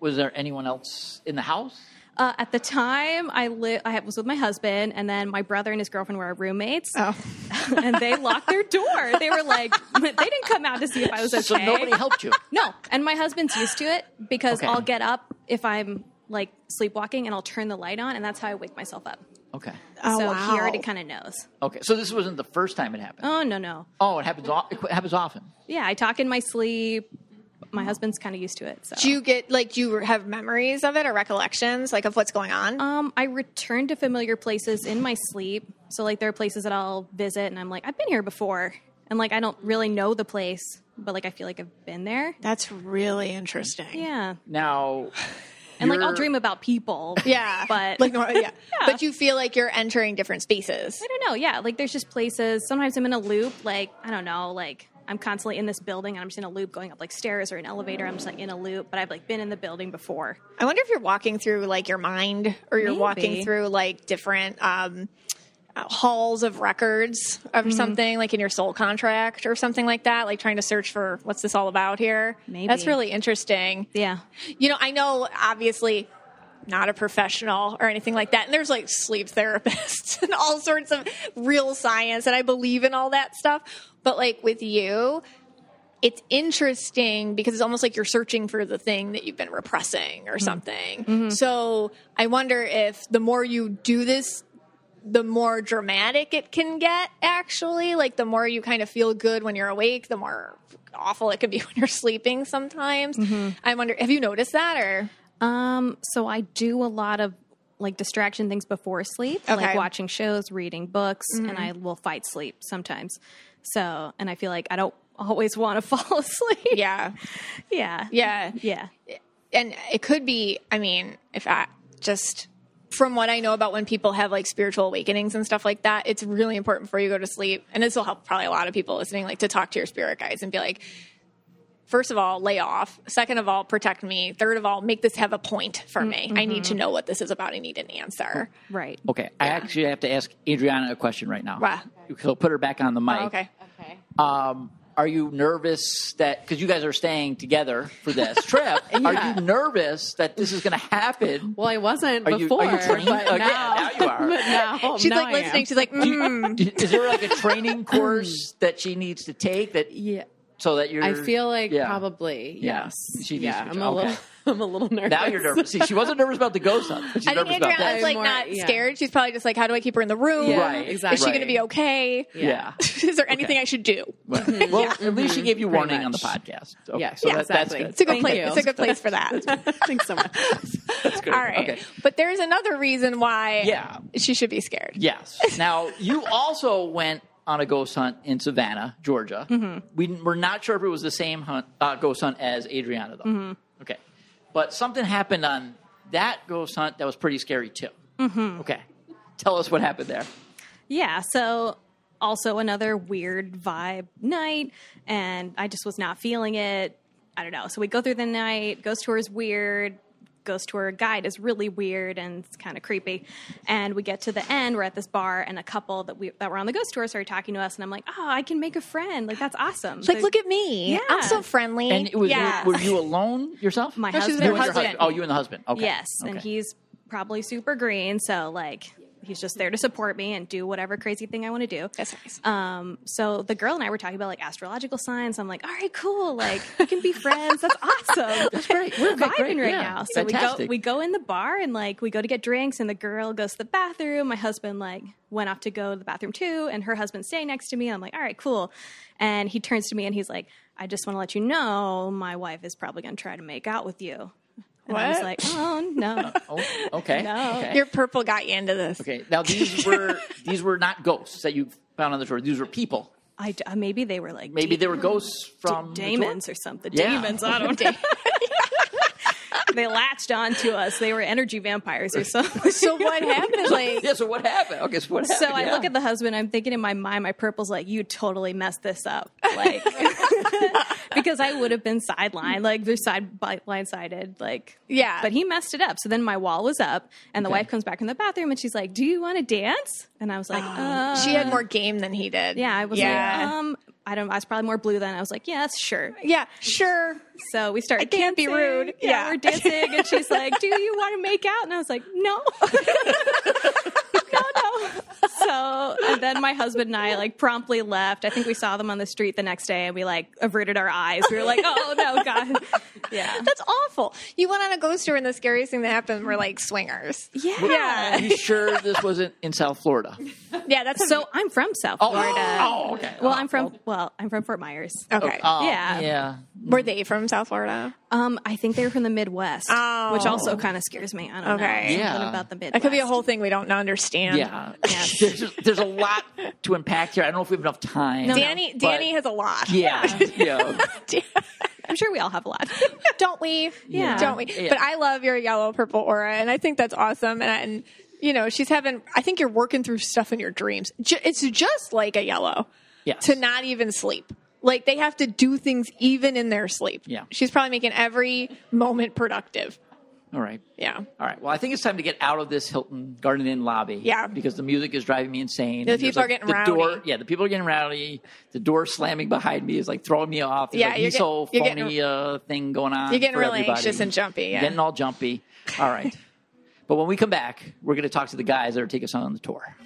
B: Was there anyone else in the house?
F: Uh, at the time, I li- I was with my husband, and then my brother and his girlfriend were our roommates.
A: Oh.
F: and they locked their door. They were like, they didn't come out to see if I was okay.
B: So nobody helped you.
F: No, and my husband's used to it because
B: Okay.
F: I'll get up if I'm like sleepwalking and I'll turn the light on, and that's how I wake myself up.
B: Okay.
A: Oh,
F: so
A: wow.
F: he already kind of knows.
B: Okay. So this wasn't the first time it happened.
F: Oh no, no,
B: Oh, it happens. o- It happens often.
F: yeah, I talk in my sleep. My husband's kind of used to it. So
A: Do you get like, do you have memories of it or recollections like of what's going on?
F: Um, I return to familiar places in my sleep. So like there are places that I'll visit and I'm like, I've been here before. And like I don't really know the place, but like I feel like I've been there.
A: That's really interesting.
F: Yeah.
B: Now,
F: And like I'll dream about people.
A: Yeah.
F: But
A: like, nor- yeah. But you feel like you're entering different spaces.
F: I don't know. Yeah, like there's just places. Sometimes I'm in a loop. Like I don't know. Like I'm constantly in this building, and I'm just in a loop going up like stairs or an elevator. I'm just like in a loop, but I've like been in the building before.
A: I wonder if you're walking through like your mind or you're walking through like different um, uh, halls of records of
F: Mm-hmm.
A: something like in your soul contract or something like that, like trying to search for what's this all about here.
F: Maybe.
A: That's really interesting.
F: Yeah.
A: You know, I know obviously not a professional or anything like that. And there's like sleep therapists and all sorts of real science, and I believe in all that stuff. But like with you, it's interesting because it's almost like you're searching for the thing that you've been repressing or mm-hmm. something. Mm-hmm. So I wonder if the more you do this, the more dramatic it can get, actually. Like the more you kind of feel good when you're awake, the more awful it can be when you're sleeping sometimes. Mm-hmm. I wonder, have you noticed that or?
F: Um, so I do a lot of like distraction things before sleep,
A: Okay.
F: like watching shows, reading books, and I will fight sleep sometimes. So, and I feel like I don't always want to fall asleep.
A: Yeah.
F: yeah,
A: Yeah.
F: yeah.
A: and it could be i mean if i just from what i know about when people have like spiritual awakenings and stuff like that it's really important before you go to sleep and this will help probably a lot of people listening like to talk to your spirit guides and be like first of all lay off second of all protect me third of all make this have a point for me i need to mm-hmm. know what this is about i need an answer
F: Right.
B: okay, I actually have to ask Adriana a question right now.
A: Wow.
B: So put her back on the mic.
A: Oh, okay
C: Okay.
B: Um, are you nervous that because you guys are staying together for this trip? Are you nervous that this is going to happen?
C: Well, I wasn't
B: Are you-
C: before,
B: are you trained?
C: but
B: yeah,
C: now,
B: now you are.
C: but now,
A: she's
C: now
A: like
C: I am.
A: listening she's like mm.
B: Is there like a training course that she needs to take that
C: Yeah,
B: so that you're?
C: I feel like
B: Yeah.
C: probably
B: Yeah.
C: yes.
B: She needs
C: yeah,
B: to-
C: I'm a
B: okay.
C: little. I'm a little nervous.
B: Now you're nervous. See, she wasn't nervous about the ghost stuff. but She's
A: I think
B: nervous about
A: Adriana's
B: that.
A: like
C: More-
A: not
C: yeah.
A: scared. She's probably just like, how do I keep her in the room?
C: Yeah,
B: Right,
C: exactly.
A: Is she going to be okay?
B: yeah.
A: Is there anything I should do?
B: Well, at least she gave you
C: Pretty
B: warning on the podcast. Okay,
C: Yeah,
B: so
C: yeah,
B: that,
C: exactly.
B: that's
A: It's a
B: good.
A: good
C: Thank
A: place.
C: you.
A: It's a good place for that.
C: Thanks so much.
B: That's good.
A: All right.
B: Okay.
A: But there's another reason why
B: Yeah.
A: she should be scared.
B: Yes. Now you also went on a ghost hunt in Savannah, Georgia.
F: Mm-hmm.
B: We we're not sure if it was the same hunt, uh, ghost hunt as Adriana, though.
F: Mm-hmm.
B: Okay, but something happened on that ghost hunt that was pretty scary too. Mm-hmm. Okay, tell us what happened there.
F: Yeah, so also another weird vibe night, and I just was not feeling it. I don't know. So we go through the night. Ghost tour is weird. Ghost tour guide is really weird and it's kind of creepy. And we get to the end. We're at this bar, and a couple that we that were on the ghost tour started talking to us, and I'm like, "Oh, I can make a friend. Like that's awesome."
A: Like,
F: So-
A: look at me.
F: Yeah.
A: I'm so friendly.
B: And it was
A: yeah.
B: were, were you alone yourself?
F: My
A: No,
F: husband.
A: her
B: You and your
A: husband.
B: Oh, you and the husband. Okay.
F: Yes, and he's probably super green, so like he's just there to support me and do whatever crazy thing I want to do.
A: That's nice.
F: Um, so the girl and I were talking about like astrological signs. I'm like, all right, cool. Like we can be friends. That's awesome.
B: That's great. We're
F: We're vibing
B: great.
F: right
B: Yeah.
F: now. So we go we go in the bar and like we go to get drinks and the girl goes to the bathroom. My husband like went off to go to the bathroom too, and her husband's staying next to me. I'm like, all right, cool. And he turns to me and he's like, I just want to let you know my wife is probably gonna try to make out with you. And I was like, oh no.
B: Oh, okay.
F: No.
B: okay.
A: Your purple got you into this.
B: Okay. Now these were these were not ghosts that you found on the shore. These were people.
F: I d- uh, maybe they were like
B: Maybe
F: de-
B: they were ghosts from the tour?
F: demons or something.
B: Yeah.
F: Demons, I don't know. they latched onto us. They were energy vampires or something.
A: So what happened? Like,
B: Yeah. So what happened? Okay. So what
F: So? I
B: Yeah.
F: look at the husband. I'm thinking in my mind, my purple's like, you totally messed this up, like because I would have been sidelined, like they're side blindsided, like
A: Yeah.
F: But he messed it up. So then my wall was up, and the
B: Okay.
F: wife comes back in the bathroom, and she's like, "Do you want to dance?" And I was like, uh,
A: she had more game than he did.
F: "Yeah." I was
A: yeah.
F: like, "Um." I don't. I was probably more blue than I was like, "Yes, sure."
A: yeah, sure.
F: So we started.
A: I can't be rude.
F: Yeah,
A: Yeah.
F: we're dancing, and she's like, "Do you want to make out?" And I was like, "No, no, no." So and then my husband and I like promptly left. I think we saw them on the street the next day, and we like averted our eyes. We were like, "Oh no, God!" Yeah,
A: That's awful. You went on a ghost tour, and the scariest thing that happened were like swingers.
F: yeah. yeah.
B: Are you sure this wasn't in South Florida?
A: Yeah, that's
F: So I'm from South
B: Oh,
F: Florida.
B: oh, okay.
F: Well,
B: Oh,
F: I'm from well, I'm from Fort Myers.
A: okay.
B: Oh,
F: Yeah.
B: Yeah.
A: Were they from South Florida?
F: Um, I think they were from the Midwest,
A: Oh.
F: which also kind of scares me. I don't
A: Okay.
F: know something
B: Yeah.
F: about the Midwest.
A: That could be a whole thing we don't understand.
B: Yeah. there's, there's a lot to unpack here. I don't know if we have enough time.
A: Danny,
B: but-
A: Danny has a lot.
B: Yeah. yeah.
F: I'm sure we all have a lot.
A: don't we?
F: Yeah.
A: Don't we?
B: Yeah.
A: But I love your yellow purple aura, and I think that's awesome. And, and you know, she's having. I think you're working through stuff in your dreams. Ju- It's just like a yellow
B: Yes.
A: to not even sleep. Like they have to do things even in their sleep.
B: Yeah.
A: she's probably making every moment productive.
B: All right.
A: Yeah.
B: All right. Well, I think it's time to get out of this Hilton Garden Inn lobby.
A: Yeah.
B: Because the music is driving me insane.
A: The
B: And
A: people are getting
B: the
A: rowdy.
B: Door, yeah, the people are getting rowdy. The door slamming behind me is like throwing me off. There's
A: Yeah,
B: like
A: you're
B: this
A: get-
B: whole phony
A: getting-
B: uh, thing going on.
A: You're getting really
B: everybody.
A: anxious and jumpy, yeah.
B: Getting all jumpy. All right. but when we come back, we're going to talk to the guys that are taking us on the tour.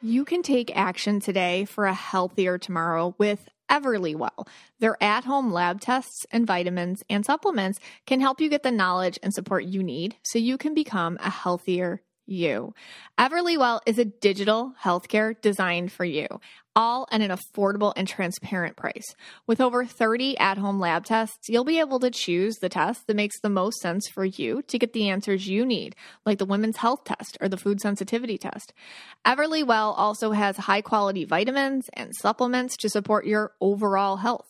A: You can take action today for a healthier tomorrow with Everlywell. Their at home lab tests and vitamins and supplements can help you get the knowledge and support you need so you can become a healthier you. Everlywell is a digital healthcare designed for you, all at an affordable and transparent price. With over 30 at home lab tests, you'll be able to choose the test that makes the most sense for you to get the answers you need, like the women's health test or the food sensitivity test. Everlywell also has high quality vitamins and supplements to support your overall health.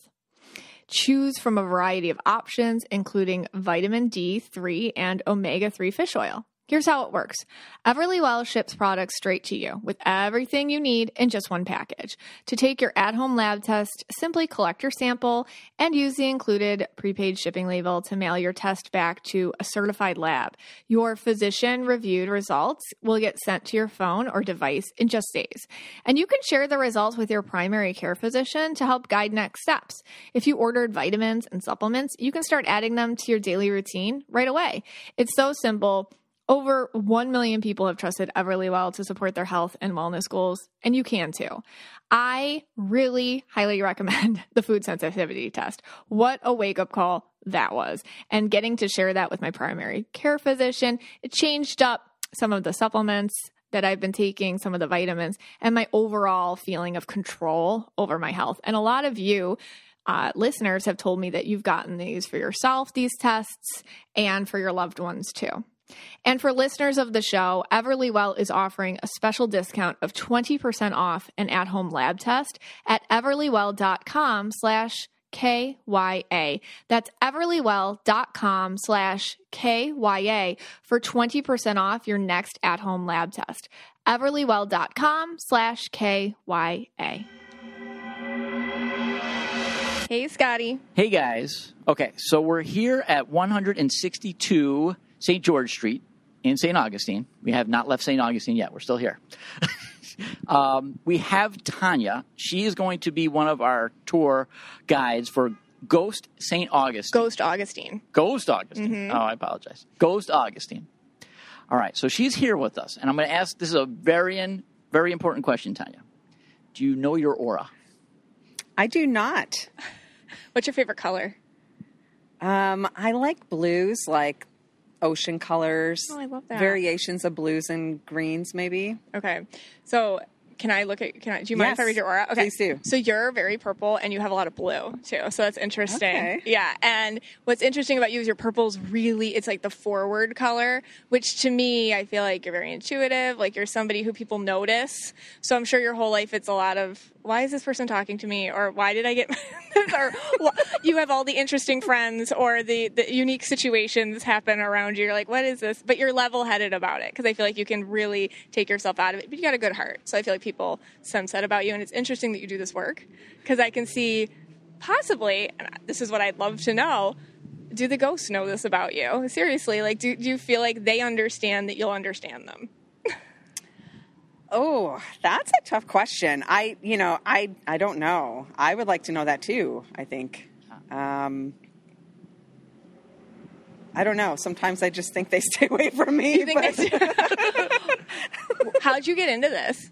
A: Choose from a variety of options, including vitamin D3 and omega 3 fish oil. Here's how it works Everlywell ships products straight to you with everything you need in just one package. To take your at home lab test, simply collect your sample and use the included prepaid shipping label to mail your test back to a certified lab. Your physician reviewed results will get sent to your phone or device in just days. And you can share the results with your primary care physician to help guide next steps. If you ordered vitamins and supplements, you can start adding them to your daily routine right away. It's so simple. Over 1 million people have trusted Everlywell to support their health and wellness goals, and you can too. I really highly recommend the food sensitivity test. What a wake up call that was. And getting to share that with my primary care physician, it changed up some of the supplements that I've been taking, some of the vitamins, and my overall feeling of control over my health. And a lot of you, uh, listeners have told me that you've gotten these for yourself, these tests, and for your loved ones too. And for listeners of the show, Everlywell is offering a special discount of 20% off an at-home lab test at everlywell.com slash KYA. That's everlywell.com slash KYA for 20% off your next at-home lab test. everlywell.com slash KYA. Hey, Scotty.
B: Hey guys. Okay, so we're here at 162 St. George Street in St. Augustine. We have not left St. Augustine yet. We're still here. um, we have Tanya. She is going to be one of our tour guides for Ghost St. Augustine.
A: Ghost Augustine.
B: Ghost Augustine. Oh, I apologize. Ghost Augustine. All right, so she's here with us, and I'm going to ask this is a very, very important question, Tanya. Do you know your aura?
G: I do not.
A: What's your favorite color?
G: Um, I like blues, like ocean colors.
A: Oh, I love that.
G: Variations of blues and greens, maybe.
A: Okay. So can I look at can I do you mind if I read your aura? Okay.
G: Please do.
A: So you're very purple and you have a lot of blue too. So that's interesting.
G: Okay.
A: Yeah. And what's interesting about you is your purple's really it's like the forward color, which to me I feel like you're very intuitive, like you're somebody who people notice. So I'm sure your whole life it's a lot of why is this person talking to me or why did I get this or you have all the interesting friends or the the unique situations happen around you. You're like, what is this? But you're level headed about it because I feel like you can really take yourself out of it. But you got a good heart, so I feel like people sense that about you. And it's interesting that you do this work because I can see possibly, and this is what I'd love to know. Do the ghosts know this about you? Seriously, like, do, do you feel like they understand that you'll understand them?
G: Oh, that's a tough question. I, you know, I, I don't know. I would like to know that too. I think. Um, I don't know. Sometimes I just think they stay away from me.
A: You think
G: but-
A: they do? How'd you get into this?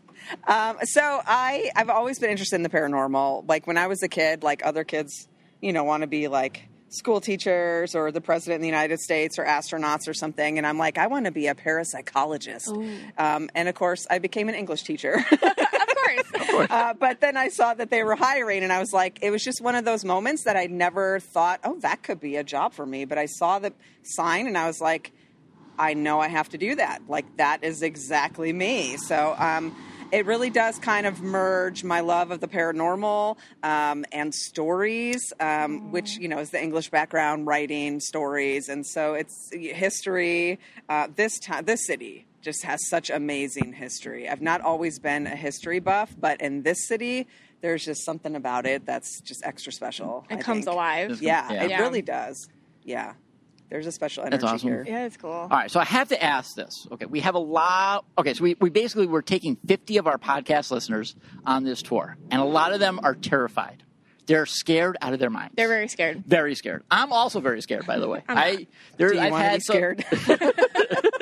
G: Um, so I I've always been interested in the paranormal. Like when I was a kid, like other kids, you know, want to be like school teachers or the president of the United States or astronauts or something, and I'm like, I want to be a parapsychologist. Um, and of course, I became an English teacher.
A: Of course.
G: uh, but then I saw that they were hiring, and I was like, it was just one of those moments that I never thought, oh, that could be a job for me. But I saw the sign, and I was like, I know I have to do that. Like that is exactly me. So um, it really does kind of merge my love of the paranormal um, and stories, um, which you know is the English background, writing stories, and so it's history. Uh, this time, this city just has such amazing history. I've not always been a history buff, but in this city. There's just something about it that's just extra special.
A: It
G: I
A: comes
G: think.
A: alive.
G: Yeah,
B: Yeah.
G: it really does. Yeah, there's a special energy
B: That's awesome.
G: here.
A: Yeah, it's cool.
B: All right, so I have to ask this. Okay, we have a lot. Okay, so we, we basically we're taking 50 of our podcast listeners on this tour, and a lot of them are terrified. They're scared out of their minds.
A: They're very scared.
B: very scared. I'm also very scared, by the way. I there,
G: Do you
B: I've
G: to
B: had
G: be
B: some-
G: scared?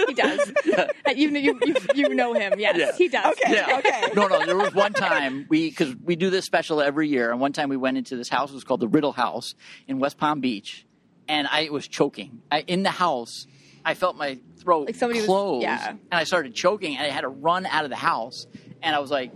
A: He does. Uh, you, you, you, you know him. Yes,
B: Yeah.
A: he does.
G: Okay.
B: Yeah.
G: Okay.
B: No, no. There was one time we because we do this special every year, and one time we went into this house. It was called the Riddle House in West Palm Beach, and I was choking I, in the house. I felt my throat
A: Like somebody was-
B: close,
A: yeah.
B: and I started choking, and I had to run out of the house, and I was like,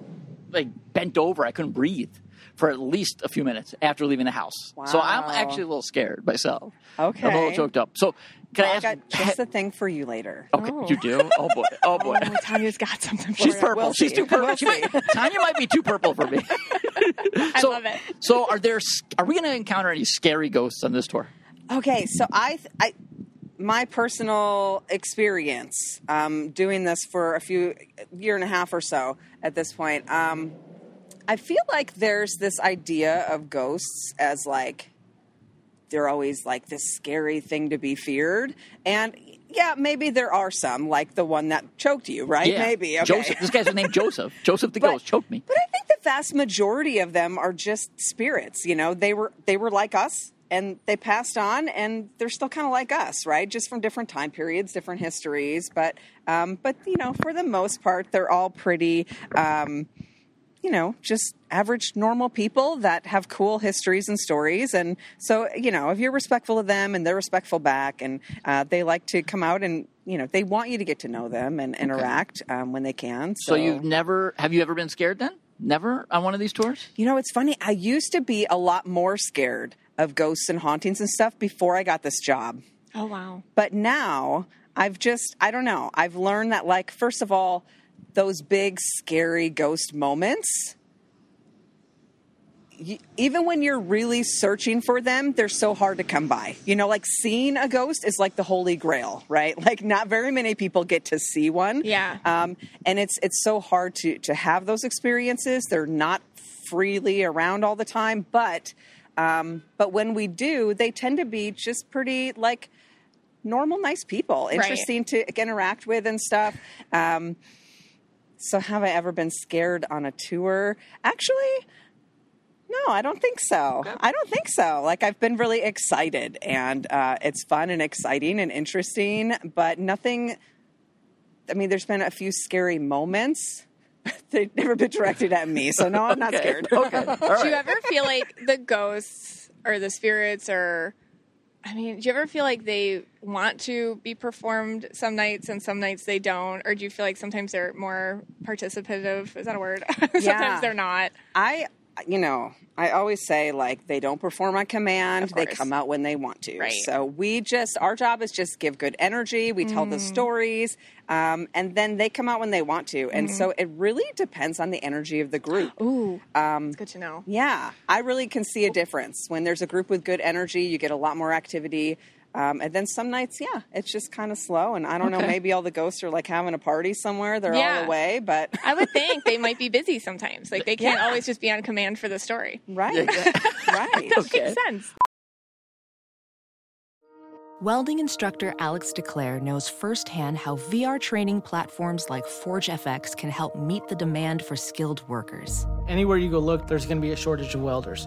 B: like bent over. I couldn't breathe for at least a few minutes after leaving the house. So I'm actually a little scared myself.
G: Okay.
B: I'm a little choked up. So can
G: Well,
B: I
G: I
B: ask?
G: got just the thing for you later.
B: okay, you do. Oh boy. Oh boy.
A: Oh, Tanya's got something for
B: She's purple.
G: We'll
B: She's
G: see.
B: too purple.
G: We'll
B: She might, Tanya might be too purple for me.
A: I
B: so,
A: love it.
B: So, are there? Are we going to encounter any scary ghosts on this tour?
G: Okay, so I, th- I, my personal experience um, doing this for a few year and a half or so at this point, um, I feel like there's this idea of ghosts as like they're always like this scary thing to be feared, and yeah, maybe there are some like the one that choked you, right?
B: Yeah.
G: Maybe okay.
B: Joseph. This guy's named Joseph. Joseph the
G: But-
B: ghost choked me.
G: But I think the vast majority of them are just spirits. You know, they were they were like us, and they passed on, and they're still kind of like us, right? Just from different time periods, different histories. But um, but you know, for the most part, they're all pretty. Um, you know, just average, normal people that have cool histories and stories. And so, you know, if you're respectful of them and they're respectful back, and uh, they like to come out and, you know, they want you to get to know them and interact um, when they can.
B: So you've never? Have you ever been scared then? Never on one of these tours?
G: You know, it's funny. I used to be a lot more scared of ghosts and hauntings and stuff before I got this job.
A: Oh wow.
G: But now I've just, I don't know. I've learned that, like, first of all, those big, scary ghost moments, even when you're really searching for them, they're so hard to come by. You know, like seeing a ghost is like the holy grail, right? Like, not very many people get to see one.
A: Yeah.
G: Um, and it's it's so hard to to have those experiences. They're not freely around all the time, but um, but when we do, they tend to be just pretty like normal, nice people, interesting to interact with and stuff. Um, so, have I ever been scared on a tour? Actually, no, I don't think so. I don't think so. Like, I've been really excited, and uh, it's fun and exciting and interesting, but nothing. I mean, there's been a few scary moments. They've never been directed at me, so no, I'm not scared.
B: Okay. All
A: Do you ever feel like the ghosts or the spirits or I mean, do you ever feel like they want to be performed some nights and some nights they don't? Or do you feel like sometimes they're more participative? Is that a word? sometimes
G: Yeah.
A: they're not.
G: I, you know, I always say like they don't perform on command; they come out when they want to.
A: Right.
G: So we just our job is just give good energy. We tell
A: Mm.
G: the stories, um, and then they come out when they want to. And so it really depends on the energy of the group.
A: Mm-hmm. Ooh,
G: Um,
A: it's good to know.
G: yeah, I really can see a difference when there's a group with good energy. You get a lot more activity. Um, and then some nights, yeah, it's just kind of slow. And I don't know, maybe all the ghosts are like having a party somewhere. They're
A: Yeah.
G: all away, but
A: I would think they might be busy sometimes. Like they can't
G: Yeah.
A: always just be on command for the story.
G: right, right.
B: Okay.
A: Makes sense.
D: Welding instructor Alex DeClaire knows firsthand how VR training platforms like ForgeFX can help meet the demand for skilled workers.
H: Anywhere you go look, there's going to be a shortage of welders.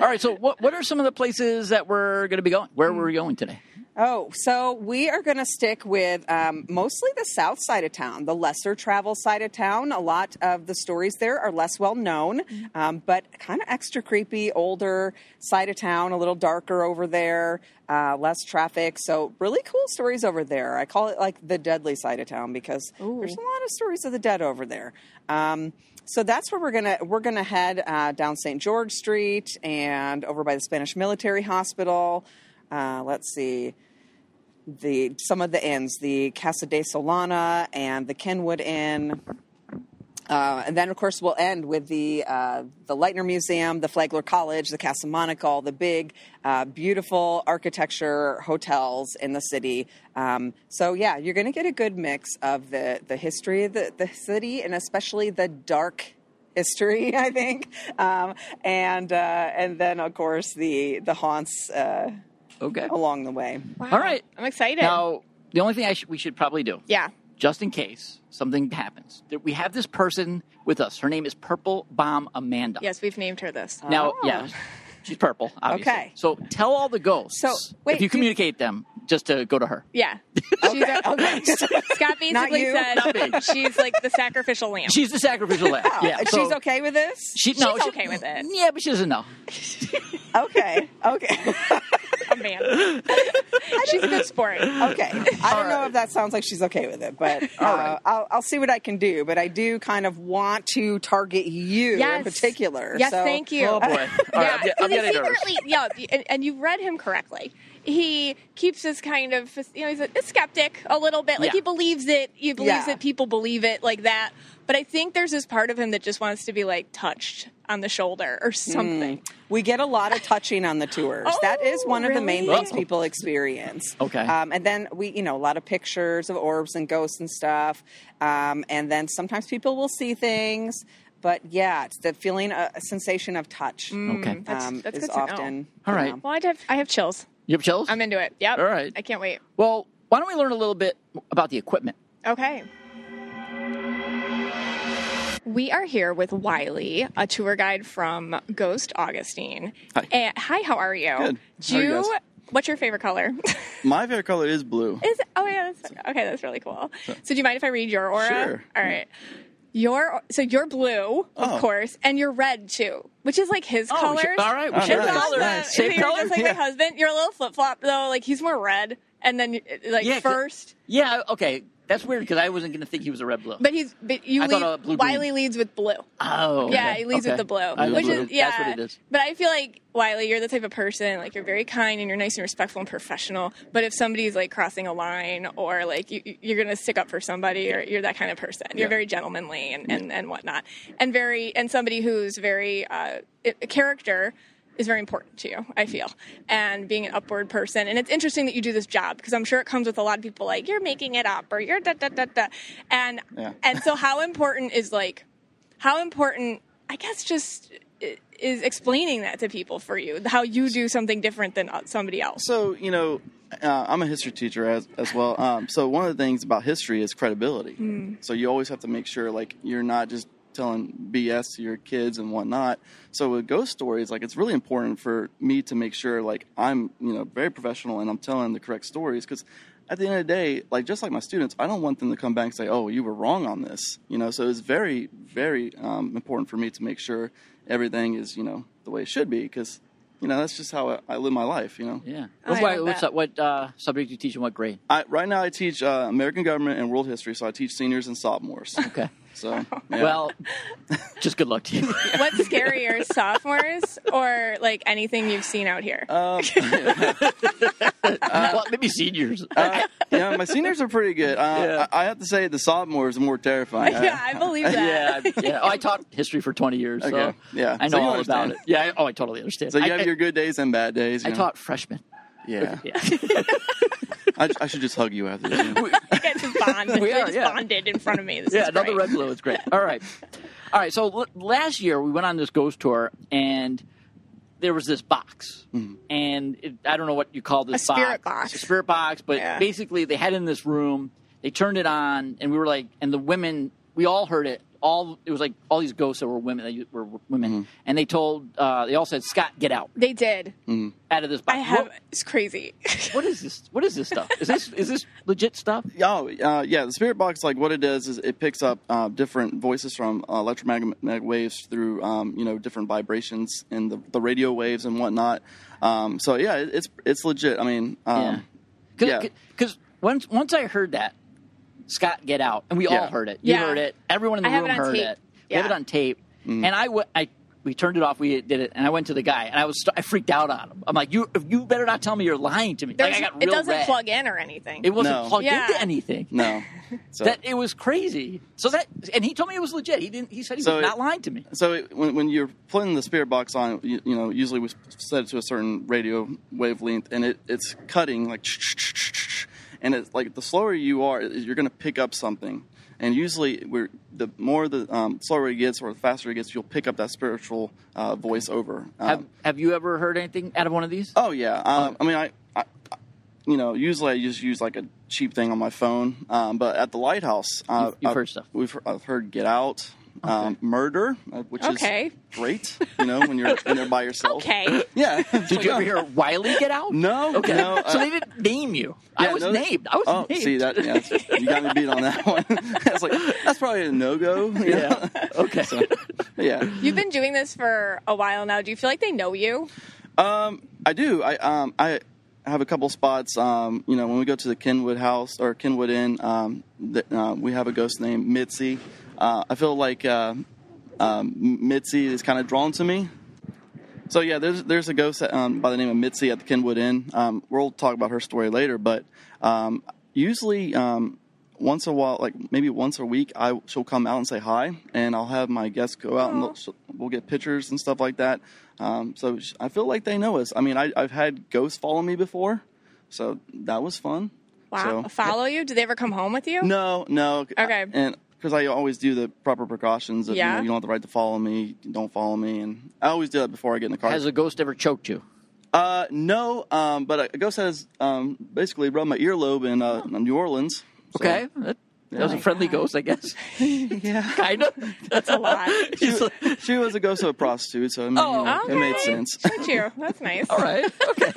B: All right. So, what what are some of the places that we're going to be going? Where were we going today?
G: Oh, so we are going to stick with um, mostly the south side of town, the lesser travel side of town. A lot of the stories there are less well known, um, but kind of extra creepy, older side of town, a little darker over there, uh, less traffic. So, really cool stories over there. I call it like the deadly side of town because there's a lot of stories of the dead over there. Um, so that's where we're gonna we're gonna head uh, down St. George Street and over by the Spanish Military Hospital. Uh, let's see the some of the inns, the Casa de Solana and the Kenwood Inn. Uh, and then, of course, we'll end with the uh, the Lightner Museum, the Flagler College, the Casa Monica, all the big, uh, beautiful architecture hotels in the city. Um, so, yeah, you're going to get a good mix of the the history of the, the city, and especially the dark history, I think. Um, and uh, and then, of course, the the haunts uh,
B: Okay.
G: along the way. Wow.
B: All right.
A: I'm excited.
B: Now, the only thing I sh- we should probably do,
A: yeah.
B: just in case something happens, we have this person with us. Her name is Purple Bomb Amanda.
A: Yes, we've named her this.
B: Now, yeah, ah. She's purple. Obviously.
G: Okay.
B: So tell all the ghosts.
G: So, wait,
B: if you
G: do-
B: communicate them, just to go to her.
A: Yeah. She's a-
G: Okay.
A: Scott basically
G: you.
A: said she's like the sacrificial lamb.
B: She's the sacrificial lamb. Yeah. So
G: she's okay with this?
B: She, no,
A: She's
B: she-
A: okay with it.
B: Yeah, but she doesn't know.
G: Okay. Okay.
A: Oh, man. she's a good sport.
G: Okay. I don't know if that sounds like she's okay with it, but uh, I'll, I'll see what I can do. But I do kind of want to target you in particular.
A: Yes,
G: so-
A: thank you.
B: Oh boy. All right,
A: yeah,
B: I'm, get- I'm
A: 'cause he secretly, yeah, and, and you read him correctly. He keeps this kind of, you know, he's a, a skeptic a little bit. Like
B: Yeah.
A: he believes it, he believes
G: Yeah.
A: that people believe it, like that. But I think there's this part of him that just wants to be like touched on the shoulder or something.
G: We get a lot of touching on the tours.
A: Oh,
G: that is one of the main
A: really?
G: things people experience.
B: Okay.
G: Um, and then we, you know, a lot of pictures of orbs and ghosts and stuff. Um, and then sometimes people will see things. But yeah, it's the feeling, a, a sensation of touch.
B: Okay.
A: That's-
G: um,
A: that's
G: is
A: good to know.
G: often.
B: All
G: you know.
A: Well, I have, I have chills.
B: You have chills?
A: I'm into it. Yep.
B: All right.
A: I can't wait.
B: well, why don't we learn a little bit about the equipment?
A: Okay. We are here with Wiley, a tour guide from Ghost Augustine.
I: Hi.
A: And, hi, how are you?
I: Good.
A: Do
I: How are you
A: you,
I: guys?
A: what's your favorite color?
I: My favorite color is blue.
A: Is oh yeah, that's, okay, that's really cool. So do you mind if I read your aura?
I: Sure.
A: All right. You're so you're blue, of
I: Oh.
A: course, and you're red too, which is like his
B: Oh,
A: colors.
B: should- all right, we
I: Oh,
B: share
I: nice,
B: the color.
I: nice.
B: Same
A: You're
B: color.
A: just like
I: Yeah.
A: my husband. You're a little flip flop though. Like he's more red, and then like
B: Yeah, 'cause-
A: first,
B: Yeah, okay. That's weird because I wasn't going to think he was a red blue.
A: but he's but you
B: I thought,
A: lead.
B: uh, blue-green.
A: Wiley leads with blue.
B: oh,
A: Yeah,
B: okay.
A: he leads
B: Okay.
A: with the blue,
B: I
A: which
B: blue.
A: is yeah.
B: That's what it is.
A: But I feel like Wiley, you're the type of person like you're very kind and you're nice and respectful and professional. But if somebody's like crossing a line or like you, you're gonna stick up for somebody, or you're that kind of person. You're
I: Yeah.
A: very gentlemanly and, and and whatnot, and very and somebody who's very uh, a character is very important to you, I feel, and being an upward person. And it's interesting that you do this job because I'm sure it comes with a lot of people like you're making it up or you're da da da da, and
I: Yeah.
A: and so how important is like how important i guess just is explaining that to people for you how you do something different than uh, somebody else
I: So you know, uh, I'm a history teacher as as well. Um, so one of the things about history is credibility.
A: Hmm.
I: So you always have to make sure like you're not just telling BS to your kids and whatnot. So with ghost stories, like it's really important for me to make sure like I'm you know very professional and I'm telling the correct stories because. At the end of the day, like just like my students, I don't want them to come back and say, "Oh, you were wrong on this." You know, so it's very, very um, important for me to make sure everything is, you know, the way it should be because you know that's just how I, I live my life. You know.
B: Yeah.
A: I
B: What,
A: love
B: what's up? What uh, subject do you teach in what grade?
I: I, right now, I teach uh, American government and world history, so I teach seniors and sophomores.
B: Okay.
I: So, yeah.
B: Well, just good luck to you.
A: what's scarier sophomores or like anything you've seen out here
I: Um,
B: well, maybe seniors.
I: uh, yeah, my seniors are pretty good. Uh,
B: Yeah.
I: I, I have to say, the sophomores are more terrifying.
A: yeah i believe that
B: yeah, I- yeah. Oh, I taught history for 20 years, so
I: Okay, yeah.
B: I know
I: you
B: all
I: understand.
B: about it. Yeah, I, oh, I totally understand.
I: So you
B: I,
I: have
B: I-
I: your good days and bad days.
B: I
I: you know?
B: taught freshmen.
I: Yeah.
B: Yeah.
I: I, I should just hug you after this. you know?
A: you guys just bond
B: We
A: we
B: are,
A: just
B: yeah.
A: bonded in front of me this
B: yeah,
A: is
B: another red glow is great. All right, all right. So l- last year we went on this ghost tour, and there was this box,
I: Mm-hmm.
B: and it, I don't know what you call this box.
A: A spirit box.
B: A spirit box, but
A: Yeah.
B: basically they had it in this room. They turned it on, and we were like, and the women, we all heard it. All it was like all these ghosts that were women that were women,
I: Mm-hmm.
B: and they told, uh, they all said, "Scott, get out
A: they did
B: out of this box."
A: i have
B: What-
A: it's crazy
B: what is this? What is this stuff? Is this is this legit stuff?
I: Oh, uh, yeah. The spirit box, like what it does is it picks up uh, different voices from uh, electromagnetic waves through, um, you know, different vibrations and the, the radio waves and whatnot. Um, so yeah, it, it's it's legit. I mean, um,
B: Cause,
I: yeah.
B: Because once once I heard that, Scott, get out, and we all heard it. You
A: Yeah.
B: heard it. Everyone in the
A: I
B: room
A: it
B: heard
A: tape.
B: it. We have it on tape.
I: Mm-hmm.
B: And I, w- I we turned it off. We did it, and I went to the guy, and I was I freaked out on him. I'm like, you you better not tell me you're lying to me. Like, I got
A: it
B: real
A: doesn't
B: red.
A: plug in or anything
B: It wasn't
I: No.
B: plugged
A: Yeah.
B: into anything.
I: no. So,
B: That it was crazy. So that and he told me it was legit. He didn't. He said he
I: So
B: was
I: it-
B: not lying to me.
I: So it, when, when you're putting the spirit box on, you, you know, usually we set it to a certain radio wavelength, and it, it's cutting like, and it's like the slower you are, you're going to pick up something. And usually, we're the more the um, slower it gets or the faster it gets, you'll pick up that spiritual uh, voice over. Um,
B: Have Have you ever heard anything out of one of these?
I: Oh yeah. Um, I mean, I, I, you know, usually I just use like a cheap thing on my phone. Um, but at the lighthouse, uh,
B: You've- you've
I: I've-
B: heard stuff.
I: We've I've heard Get Out, um, Murder, uh, which
A: Okay.
I: is great. You know, when you're in there by yourself.
A: okay
I: Yeah.
B: Did you ever hear Wiley get out?
I: No.
B: Okay.
I: No.
B: so
I: uh,
B: they didn't name you. I was
I: no,
B: named. I was
I: oh,
B: named.
I: see that? Yeah, you got me beat on that one. it's like that's probably a no go.
B: Yeah. Okay.
I: So, yeah.
A: you've been doing this for a while now do you feel like they know you
I: Um, I do. I um, I have a couple spots. Um, you know, when we go to the Kenwood House or Kenwood Inn, um, the, uh, we have a ghost named Mitzi. Uh, I feel like uh, um, Mitzi is kind of drawn to me. So yeah, there's there's a ghost um, by the name of Mitzi at the Kenwood Inn. Um, we'll talk about her story later, but um, usually um, once a while, like maybe once a week, I she'll come out and say hi, and I'll have my guests go out and they'll- we'll get pictures and stuff like that. Um, so I feel like they know us. I mean, I, I've had ghosts follow me before, so that was fun.
A: wow
I: So-
A: follow you do they ever come home with you
I: no, no.
A: Okay.
I: And because I always do the proper precautions of, you,
A: Yeah.
I: know, you don't have the right to follow me, don't follow me. And I always do that before I get in the car.
B: Has a ghost ever choked you?
I: uh, no, um, but a ghost has um, basically rubbed my earlobe in uh, New Orleans. So-
B: Okay. That, that was a friendly ghost, I guess. yeah. Kind of. That's
A: a lot
B: He's like,
I: She was a ghost of a prostitute, so I mean,
B: Oh,
I: you know, it made sense.
A: Look at you that's nice
B: all right. Okay.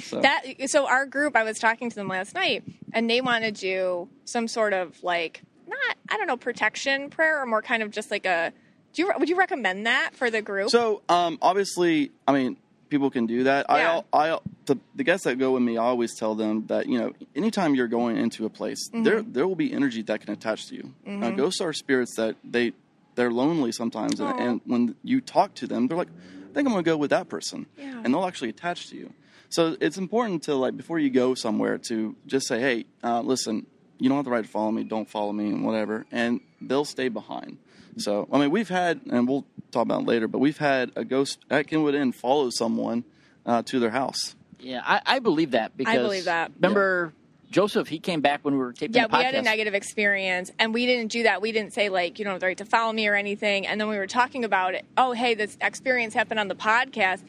I: So-
A: that so our group i was talking to them last night and they want to do some sort of like not I don't know, protection prayer or more kind of just like a. Do you would you recommend that for the group?
I: So, um, obviously, I mean, people can do that.
A: Yeah.
I: al- I, the, the guests that go with me, I always tell them that you know, anytime you're going into a place,
A: Mm-hmm.
I: there there will be energy that can attach to you. Uh, ghosts are spirits that they they're lonely sometimes, and, and when you talk to them, they're like, I think I'm going to go with that person,
A: Yeah.
I: and they'll actually attach to you. So it's important to like before you go somewhere to just say, hey, uh, listen, you don't have the right to follow me. Don't follow me, and whatever, and they'll stay behind. So I mean, we've had, and we'll talk about it later, but we've had a ghost at Kenwood Inn follow someone uh, to their house.
B: Yeah, I, I believe that because I
A: believe that.
B: Remember Joseph? He came back when we were taping
A: yeah,
B: the podcast.
A: Yeah, we had a negative experience, and we didn't do that. We didn't say like you don't have the right to follow me or anything. And then we were talking about it. Oh, hey, this experience happened on the podcast.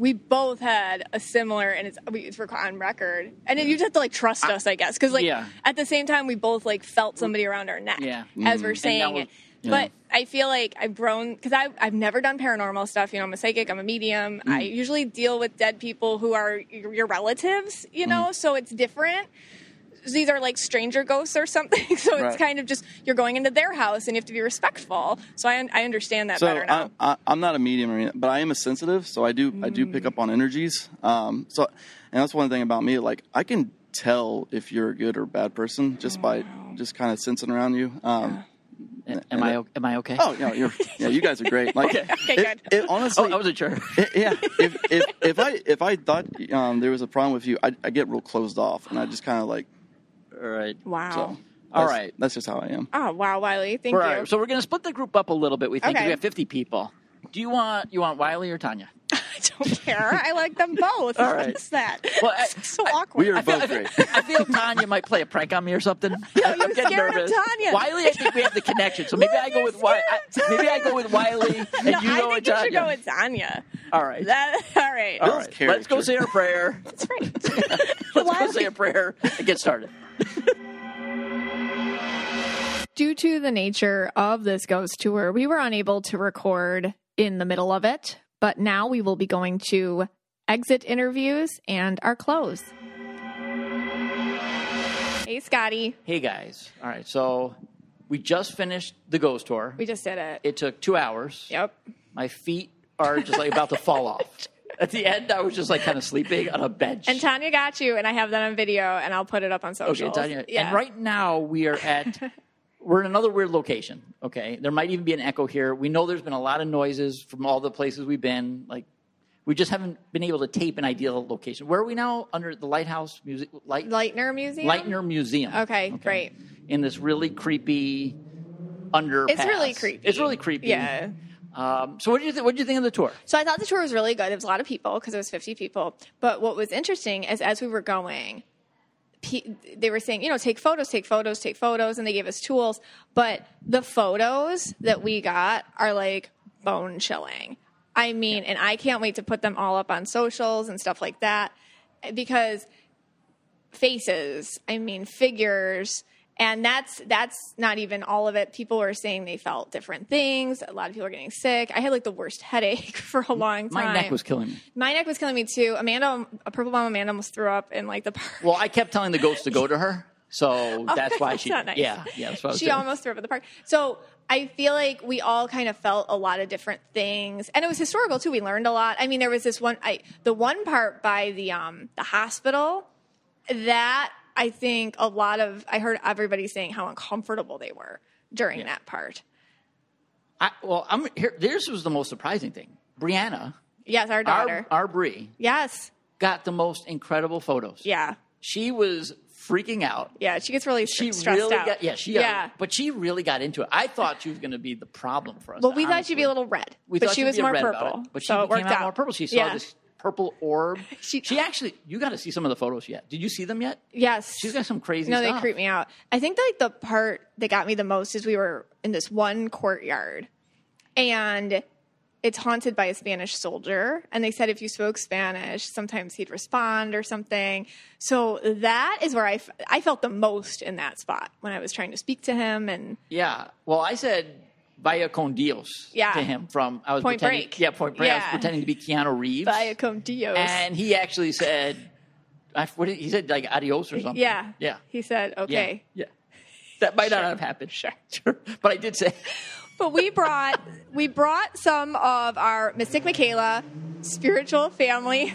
A: We both had a similar, and it's we- it's on record. And then you just have to like trust us, I guess, because like
B: Yeah.
A: at the same time, we both like felt somebody around our neck
B: Yeah.
A: as we're saying
B: was-
A: it.
B: yeah.
A: But I feel like I've grown because I've, I've never done paranormal stuff. You know, I'm a psychic, I'm a medium. I
B: Mm.
A: usually deal with dead people who are your, relatives, you
B: Mm.
A: know, so it's different. These are like stranger ghosts or something. So it's
I: Right.
A: kind of just you're going into their house and you have to be respectful. So I, I understand that
I: So
A: better now.
I: I, I, I'm not a medium, or anything, but I am a sensitive. So I do I do pick up on energies. Um, so and that's one thing about me. Like I can tell if you're a good or bad person just by just kind of sensing around you. Um,
B: Am I o- am I okay?
I: Oh no, you're yeah. You guys are great. Like
A: Okay,
I: it,
A: good.
I: it honestly,
B: Oh, I wasn't sure.
I: yeah. If, if if I if I thought um, there was a problem with you, I I get real closed off, and I just kind of like
B: All right.
A: wow.
I: so.
B: All
I: that's-
B: right.
I: That's just how I am.
A: Oh wow, Wiley, thank
B: We're-
A: you.
B: all right, So we're going to split the group up a little bit. We think
A: Okay.
B: we have 50 people. Do you want you want Wiley or Tanya?
A: I don't care. I like them both.
B: All right.
A: What's that?
B: Well, I-
A: It's so awkward.
I: We are
B: I feel,
I: both
B: I, feel,
I: great.
B: I feel Tanya might play a prank on me or something. I'm
A: you're
B: getting
A: scared of
B: nervous.
A: Tanya.
B: Wiley, I think we have the connection. So maybe I go with Wiley.
A: scared
B: Maybe I go with Wiley and
A: no,
B: you
A: I
B: go
A: think
B: with
A: you
B: Tanya.
A: should go with Tanya.
B: all right.
A: That all right.
B: all
I: Bill's.
B: Let's go
I: character.
B: say our prayer.
A: That's right.
B: Let's go say a prayer and get started.
A: Due to the nature of this ghost tour, we were unable to record in the middle of it, but now we will be going to exit interviews and our close. Hey, Scotty.
B: Hey guys. All right. So we just finished the ghost tour.
A: We just did it.
B: It took two hours.
A: Yep.
B: My feet are just like about to fall off. At the end, I was just like kind of sleeping on a bench.
A: And Tanya got you, and I have that on video, and I'll put it up on social.
B: Okay, Tanya.
A: Yeah.
B: And right now we are at we're in another weird location. Okay, there might even be an echo here. We know there's been a lot of noises from all the places we've been. Like we just haven't been able to tape an ideal location. Where are we now? Under the Lighthouse Music Light
A: Lightner Museum.
B: Lightner Museum.
A: Okay, great.
B: In this really creepy underpass.
A: It's really creepy.
B: It's really creepy.
A: Yeah.
B: Um, so what did you th- what did you think of the tour?
A: So I thought the tour was really good. There was a lot of people because it was 50 people. But what was interesting is as we were going, pe- they were saying, you know, take photos, take photos, take photos, and they gave us tools. But the photos that we got are like bone chilling. I mean, and I can't wait to put them all up on socials and stuff like that because faces, I mean, figures. And that's that's not even all of it. People were saying they felt different things. A lot of people are getting sick. I had like the worst headache for a long time.
B: My neck was killing me.
A: My neck was killing me too. Amanda, a purple bomb Amanda almost threw up in like the park.
B: Well, I kept telling the ghost to go to her, so that's why
A: that's
B: she.
A: nice.
B: Yeah, yeah, that's what I was
A: she
B: doing.
A: almost threw up at the park. So I feel like we all kind of felt a lot of different things, and it was historical too. We learned a lot. I mean, there was this one, I the one part by the um the hospital that I think a lot of I heard everybody saying how uncomfortable they were during that part.
B: I, well, I'm here. This was the most surprising thing. Brianna,
A: Yes, our daughter.
B: our, our Brie,
A: yes.
B: got the most incredible photos.
A: Yeah.
B: She was freaking out.
A: Yeah. She gets really
B: She
A: stressed
B: really
A: out.
B: got yeah she
A: yeah.
B: but she really got into it. I thought she was going to be the problem for us.
A: Well, we thought she'd be a little red,
B: We
A: but
B: thought
A: she was more purple.
B: it, but she
A: so it worked
B: out
A: out
B: more purple. She saw
A: yeah.
B: this purple orb.
A: She-
B: She, actually, you got to see some of the photos yet. Did you see them yet?
A: Yes.
B: She's got some crazy
A: No,
B: stuff.
A: they creep me out. I think like the part that got me the most is we were in this one courtyard and it's haunted by a Spanish soldier. And they said if you spoke Spanish, sometimes he'd respond or something. So that is where I, f- I felt the most in that spot when I was trying to speak to him. And
B: Yeah. Well, I said Vaya con Dios
A: Yeah.
B: to him from I was
A: Point
B: pretending,
A: Break.
B: Yeah, Point Break. I was pretending to be Keanu Reeves.
A: via con Dios.
B: and he actually said, I, what did, he said like adios or something.
A: yeah.
B: Yeah.
A: He said, okay.
B: Yeah. That might not have happened. Sure. sure. But I did say.
A: But we brought we brought some of our Mystic Michaela spiritual family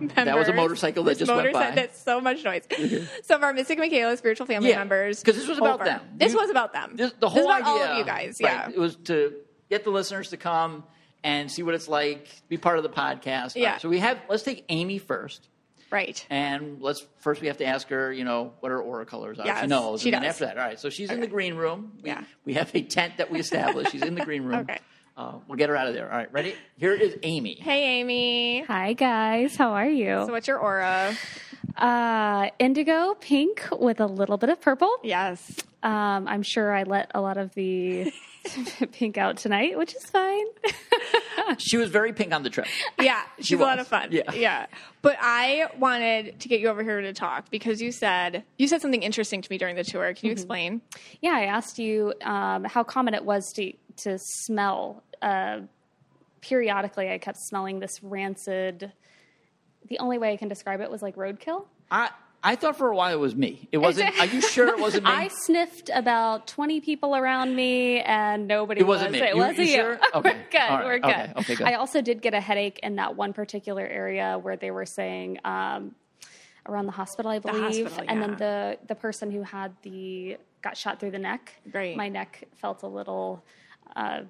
A: members.
B: That was a motorcycle that
A: This
B: just went
A: motorcy-
B: by.
A: That's so much noise. Mm-hmm. some of our Mystic Michaela spiritual family
B: Yeah,
A: members.
B: 'cause this was about
A: over.
B: them.
A: This
B: You-
A: was about them.
B: This, the
A: This
B: whole
A: is about
B: idea,
A: all of you guys.
B: right,
A: Yeah.
B: it was to get the listeners to come and see what it's like, be part of the podcast.
A: Yeah.
B: right, so we have. Let's take Amy first,
A: Right.
B: and let's first we have to ask her, you know, what her aura colors are. she
A: Yes,
B: knows.
A: she
B: and then
A: does.
B: after that, all right. So she's in uh,
A: the
B: green room. We,
A: Yeah.
B: We have a tent that we established. she's in the green room.
A: Okay.
B: Uh, we'll get her out of there. All right. Ready? Here is Amy.
A: Hey, Amy.
J: Hi guys, how are you?
A: So, what's your aura?
J: Uh, indigo, pink with a little bit of purple.
A: Yes.
J: Um, I'm sure I let a lot of the pink out tonight, which is fine.
B: She was very pink on the trip.
A: Yeah, she's a lot of fun.
B: Yeah.
A: yeah. But I wanted to get you over here to talk because you said you said something interesting to me during the tour. Can you
J: Mm-hmm.
A: explain?
J: yeah, I asked you um, how common it was to to smell. Uh, periodically, I kept smelling this rancid. The only way I can describe it was like roadkill.
B: I I thought for a while it was me. It wasn't. Are you sure it wasn't me?
J: I sniffed about 20 people around me and nobody
B: It wasn't
J: was.
B: me.
J: It
B: You-
J: wasn't
B: you
J: you.
B: sure? Okay.
J: we're good.
B: All right.
J: We're good.
B: Okay. Okay, good.
J: I also did get a headache in that one particular area where they were saying um, around the hospital, I believe.
A: hospital,
J: And then the, the person who had the got shot through the neck.
A: Right.
J: My neck felt a little uh,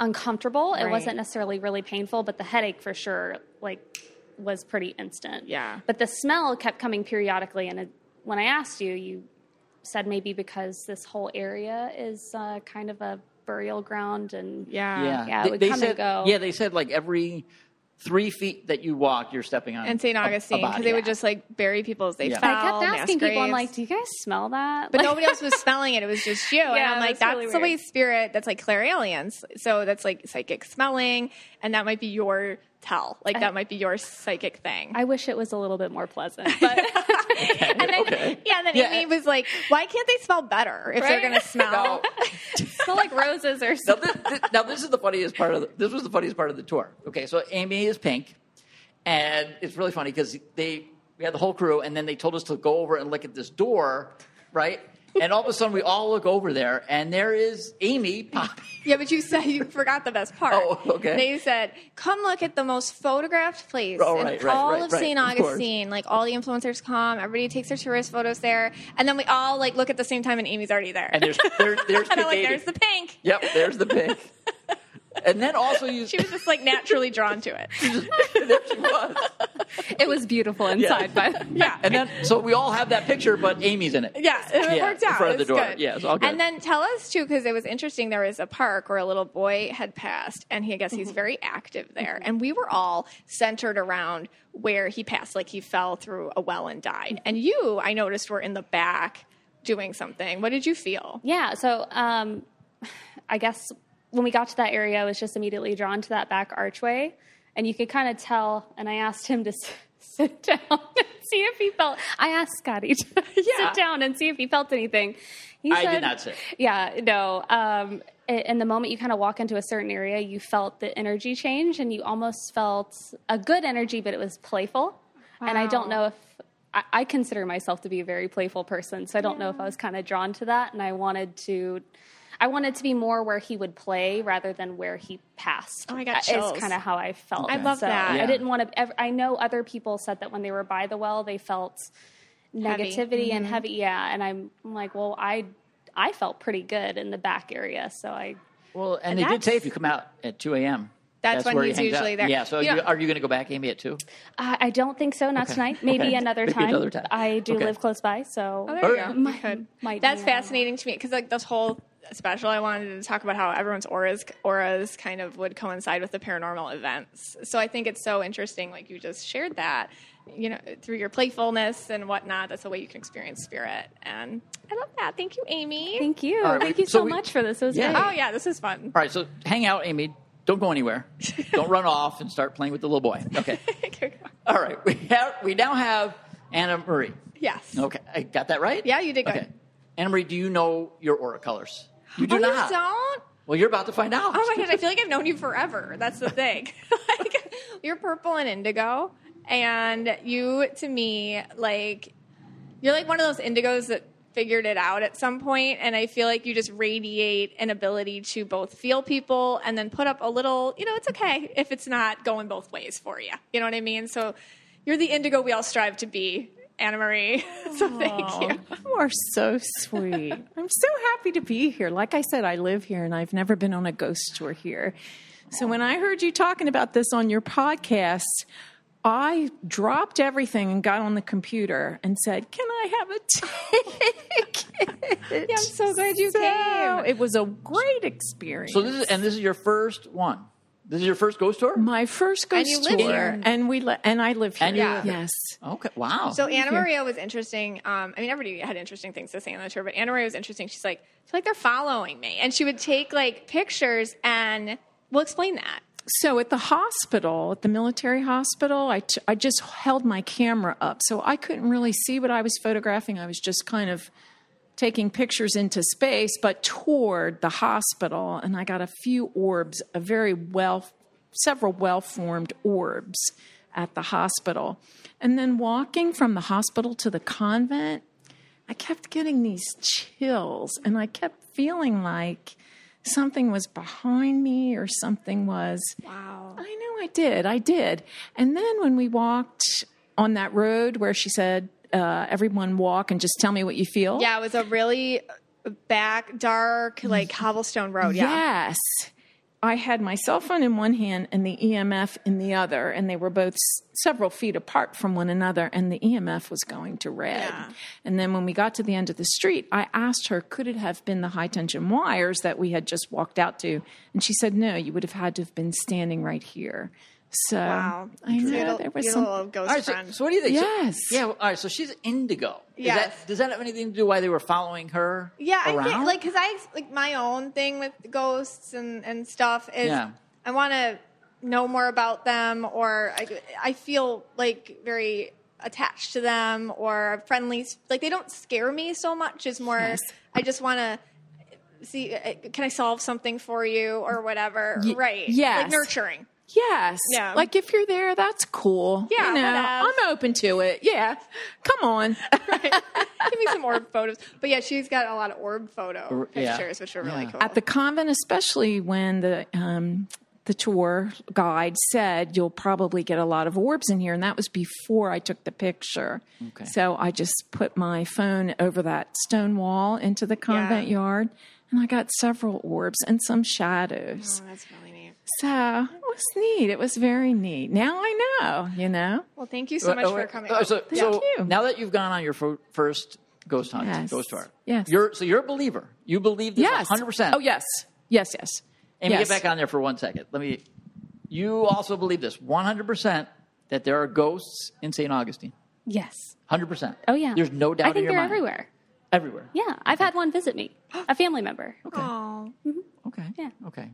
J: uncomfortable. It wasn't necessarily really painful, but the headache for sure, like, was pretty instant.
A: Yeah.
J: But the smell kept coming periodically, and it, when I asked you, you said maybe because this whole area is uh, kind of a burial ground, and
A: Yeah.
B: Yeah,
J: yeah, it
B: they,
J: would
B: they
J: come
B: said,
J: and go.
B: Yeah, they said like every three feet that you walk, you're stepping on.
A: And St.
B: a- a
A: Augustine, because
B: body.
A: they would just like bury people as they
B: Yeah.
A: fell.
J: But I kept asking people, I'm like, "Do you guys smell that?"
A: But
J: Like-
A: nobody else was smelling it. It was just you. and
J: Yeah,
A: I'm like,
J: that's really
A: that's the way spirit, that's like clairalience. So that's like psychic smelling. And that might be your tell. Like that might be your psychic thing.
J: I wish it was a little bit more pleasant, but
A: and then,
B: okay.
A: yeah, and then
B: Yeah.
A: Amy was like, why can't they smell better if they're going to smell?
B: Now,
J: smell like roses or
B: now,
J: something.
B: this, this- now this is the funniest part of the, this was the funniest part of the tour. Okay, so Amy is pink, and it's really funny because they we had the whole crew, and then they told us to go over and look at this door, right? And all of a sudden, we all look over there, and there is Amy popping.
A: Yeah, but you said you forgot the best part.
B: Oh, okay.
A: They said, "Come look at the most photographed place
B: Oh,
A: in
B: right, right,
A: all
B: right,
A: of
B: right,
A: St.
B: of.
A: Augustine. Like all the influencers come, everybody takes their tourist photos there, and then we all like look at the same time, and Amy's already there.
B: And there's there, there's
A: and
B: pink
A: like, "There's the pink."
B: Yep, there's the pink. And then also you,
A: She was just like naturally drawn to it.
B: there she was.
J: It was beautiful inside, but
A: Yeah.
B: And then so we all have that picture, but Amy's in it.
A: Yeah, it
B: Yeah,
A: worked
B: in
A: out.
B: front of the
A: It's
B: door.
A: good.
B: Yeah, it's all good.
A: And then tell us too, because it was interesting. There was a park where a little boy had passed, and he, I guess
B: Mm-hmm.
A: he's very active there. And we were all centered around where he passed, like he fell through a well and died. And you, I noticed, were in the back doing something. What did you feel?
J: Yeah, so um, I guess when we got to that area, I was just immediately drawn to that back archway, and you could kind of tell. And I asked him to s- sit down and see if he felt. I asked Scotty to
A: Yeah.
J: sit down and see if he felt anything. He
B: I did not sit.
J: Yeah, no. Um, and the moment you kind of walk into a certain area, you felt the energy change, and you almost felt a good energy, but it was playful. Wow. And I don't know if I, I consider myself to be a very playful person, so I don't know if I was kind of drawn to that, and I wanted to. I wanted to be more where he would play rather than where he passed.
A: Oh, my got
J: Is kind of how I felt.
A: I love
J: So
A: that.
J: I didn't want to. I know other people said that when they were by the well, they felt
A: Heavy.
J: negativity and
A: Mhm.
J: heavy. Yeah, and I'm, I'm like, well, I I felt pretty good in the back area, so I
B: Well, and,
A: And
B: they did say if you come out at 2 a.m.
A: That's when
B: where he
A: he's
B: hangs out.
A: usually there.
B: Yeah. So
A: You
B: you
A: know-
B: are you going to go back, Amy, at two?
J: I I don't think so. Not
B: Okay.
J: tonight. Maybe
B: Okay.
J: another
B: Maybe
J: time.
B: another time.
J: I do
B: Okay.
J: live close by, so
A: Oh, there you go.
B: yeah.
A: You could.
J: might
A: That's
J: uh,
A: fascinating to me because like this whole special, I wanted to talk about how everyone's auras auras kind of would coincide with the paranormal events. So I think it's so interesting. Like you just shared that, you know, through your playfulness and whatnot. That's a way you can experience spirit, and I love that. Thank you, Amy.
J: Thank you.
B: All right,
J: Thank
B: we-
J: you
B: so
J: so
B: we-
J: much for this. It was
B: Yeah.
J: great.
A: Oh yeah, this is fun.
B: All right. So hang out, Amy. Don't go anywhere. Don't run off and start playing with the little boy. Okay. All right. We have we now have Anna Marie.
A: yes.
B: Okay, I got that right.
A: Yeah, you did good.
B: Okay. Anna Marie, do you know your aura colors? You do
A: oh,
B: not.
A: you don't?
B: Well, you're about to find out.
A: Oh my gosh, I feel like I've known you forever. That's the thing. like, you're purple and indigo, and you to me like you're like one of those indigos that figured it out at some point and I feel like you just radiate an ability to both feel people and then put up a little, you know, it's okay if it's not going both ways for you. You know what I mean? So you're the indigo we all strive to be, Anna Marie. so thank you.
K: You are so sweet. I'm so happy to be here. Like I said, I live here and I've never been on a ghost tour here. So when I heard you talking about this on your podcast, I dropped everything and got on the computer and said, "Can I have a ticket?"
A: Yeah, I'm so glad you
K: So
A: came.
K: It was a great experience.
B: So this is and this is your first one. This is your first ghost tour.
K: my first ghost
A: And you live
K: tour,
A: here.
K: and we li- and I live here.
B: And
A: Yeah.
K: Yes.
B: Okay. Wow.
A: So Anna Maria was interesting. Um, I mean, everybody had interesting things to say on the tour, but Anna Maria was interesting. She's like, I feel like they're following me, and she would take like pictures, and we'll explain that.
K: So at the hospital, at the military hospital, I, t- I just held my camera up. So I couldn't really see what I was photographing. I was just kind of taking pictures into space, but toward the hospital. And I got a few orbs, a very well, several well formed orbs at the hospital. And then walking from the hospital to the convent, I kept getting these chills and I kept feeling like something was behind me or something was.
A: Wow.
K: I know I did. I did. And then when we walked on that road where she said, uh, everyone walk and just tell me what you feel.
A: Yeah, it was a really back, dark, like cobblestone road. Yeah.
K: Yes. I had my cell phone in one hand and the EMF in the other, and they were both s- several feet apart from one another, and the EMF was going to red.
A: Yeah.
K: And then when we got to the end of the street, I asked her, could it have been the high tension wires that we had just walked out to? And she said, no, you would have had to have been standing right here. So
A: Wow.
K: I know
A: Your
K: there was
A: your
K: some.
A: little ghost
B: all right. So,
A: friend.
B: so what do you think? So-
K: Yes.
B: yeah. All right. So she's indigo. Is
A: Yes.
B: That, does that have anything to do why they were following her?
A: Yeah, I
B: around?
A: think like because I like my own thing with ghosts and and stuff is
B: Yeah.
A: I want to know more about them, or I I feel like very attached to them or friendly. Like they don't scare me so much. It's more
K: Yes.
A: I just want to see uh, can I solve something for you or whatever.
K: Y-
A: right?
K: Yeah.
A: like nurturing.
K: Yes.
A: Yeah.
K: Like if you're there, that's cool.
A: Yeah,
K: You know. I'm open to it. Yeah. Come on. right.
A: Give me some orb photos. But yeah, she's got a lot of orb photo
B: yeah.
A: pictures, which are really
B: Yeah.
A: cool.
K: At the convent, especially when the um, the tour guide said you'll probably get a lot of orbs in here, and that was before I took the picture.
B: Okay.
K: So I just put my phone over that stone wall into the convent yard, and I got several orbs and some shadows.
A: oh, that's really neat.
K: So it was neat. It was very neat. Now I know. You know.
A: Well, thank you so much for coming.
B: Oh, so,
K: Thank
B: so
K: you.
B: now that you've gone on your fir- first ghost hunt,
K: Yes.
B: ghost tour,
K: Yes.
B: you're so you're a believer. You believe this
K: Yes.
B: 100. percent
K: Oh yes. Yes. Yes.
B: And
K: yes.
B: get back on there for one second. Let me. You also believe this 100 percent that there are ghosts in St. Augustine.
J: Yes.
B: 100 percent.
J: Oh yeah.
B: There's no doubt
J: I think
B: in your
J: they're
B: mind.
J: everywhere.
B: Everywhere.
J: Yeah, I've had one visit me, a family member.
A: Oh,
B: Okay.
J: Yeah.
B: Okay.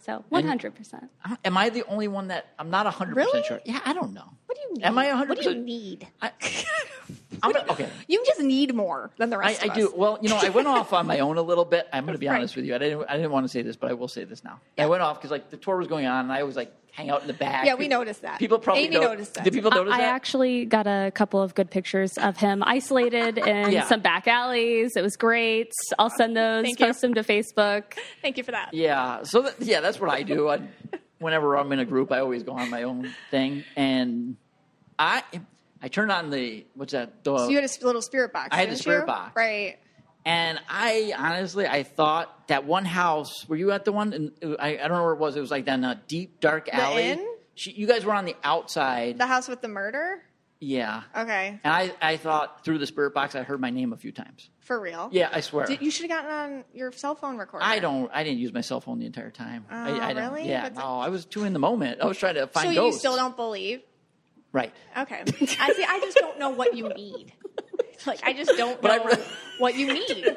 J: So one hundred percent.
B: I- Am I the only one that I'm not 100
A: Really?
B: percent sure? Yeah, I don't know.
A: what do you need?
B: Am I 100?
A: What do you need?
B: I, I'm not, okay.
A: You just need more than the
B: I,
A: rest
B: I
A: of
B: do. Well, you know, I went off on my own a little bit. I'm going to be
A: Right.
B: honest with you. I didn't. I didn't want to say this, but I will say this now. I went off because like the tour was going on, and I was like hang out in the back.
A: Yeah, we noticed that.
B: People probably
A: Amy
B: know-
A: noticed that.
B: Did people notice
J: I
B: that?
J: I actually got a couple of good pictures of him isolated in
B: Yeah.
J: some back alleys. It was great. I'll send those,
A: Thank you.
J: post them to Facebook.
A: Thank you for that.
B: Yeah. So that, yeah, that's what I do. I, whenever I'm in a group, I always go on my own thing, and I I turned on the what's that? The,
A: So you had a little spirit box.
B: I had the spirit
A: you?
B: box.
A: right?
B: And I honestly I thought that one house. Were you at the one? In, I, I don't know where it was. It was like down a deep dark alley.
A: inn?
B: She, you guys were on the outside.
A: The house with the murder.
B: yeah.
A: Okay,
B: And I, I thought through the spirit box I heard my name a few times.
A: for real.
B: Yeah, I swear.
A: Did, you should have gotten on your cell phone recorder.
B: I don't. I didn't use my cell phone the entire time. I,
A: Oh,
B: I don't,
A: really?
B: Yeah.
A: But-
B: No, oh, I was too in the moment. I was trying to find
A: So you
B: ghosts.
A: still don't believe?
B: Right.
A: Okay. I see. I just don't know what you need. Like I just don't
B: But
A: know
B: re-
A: what you need.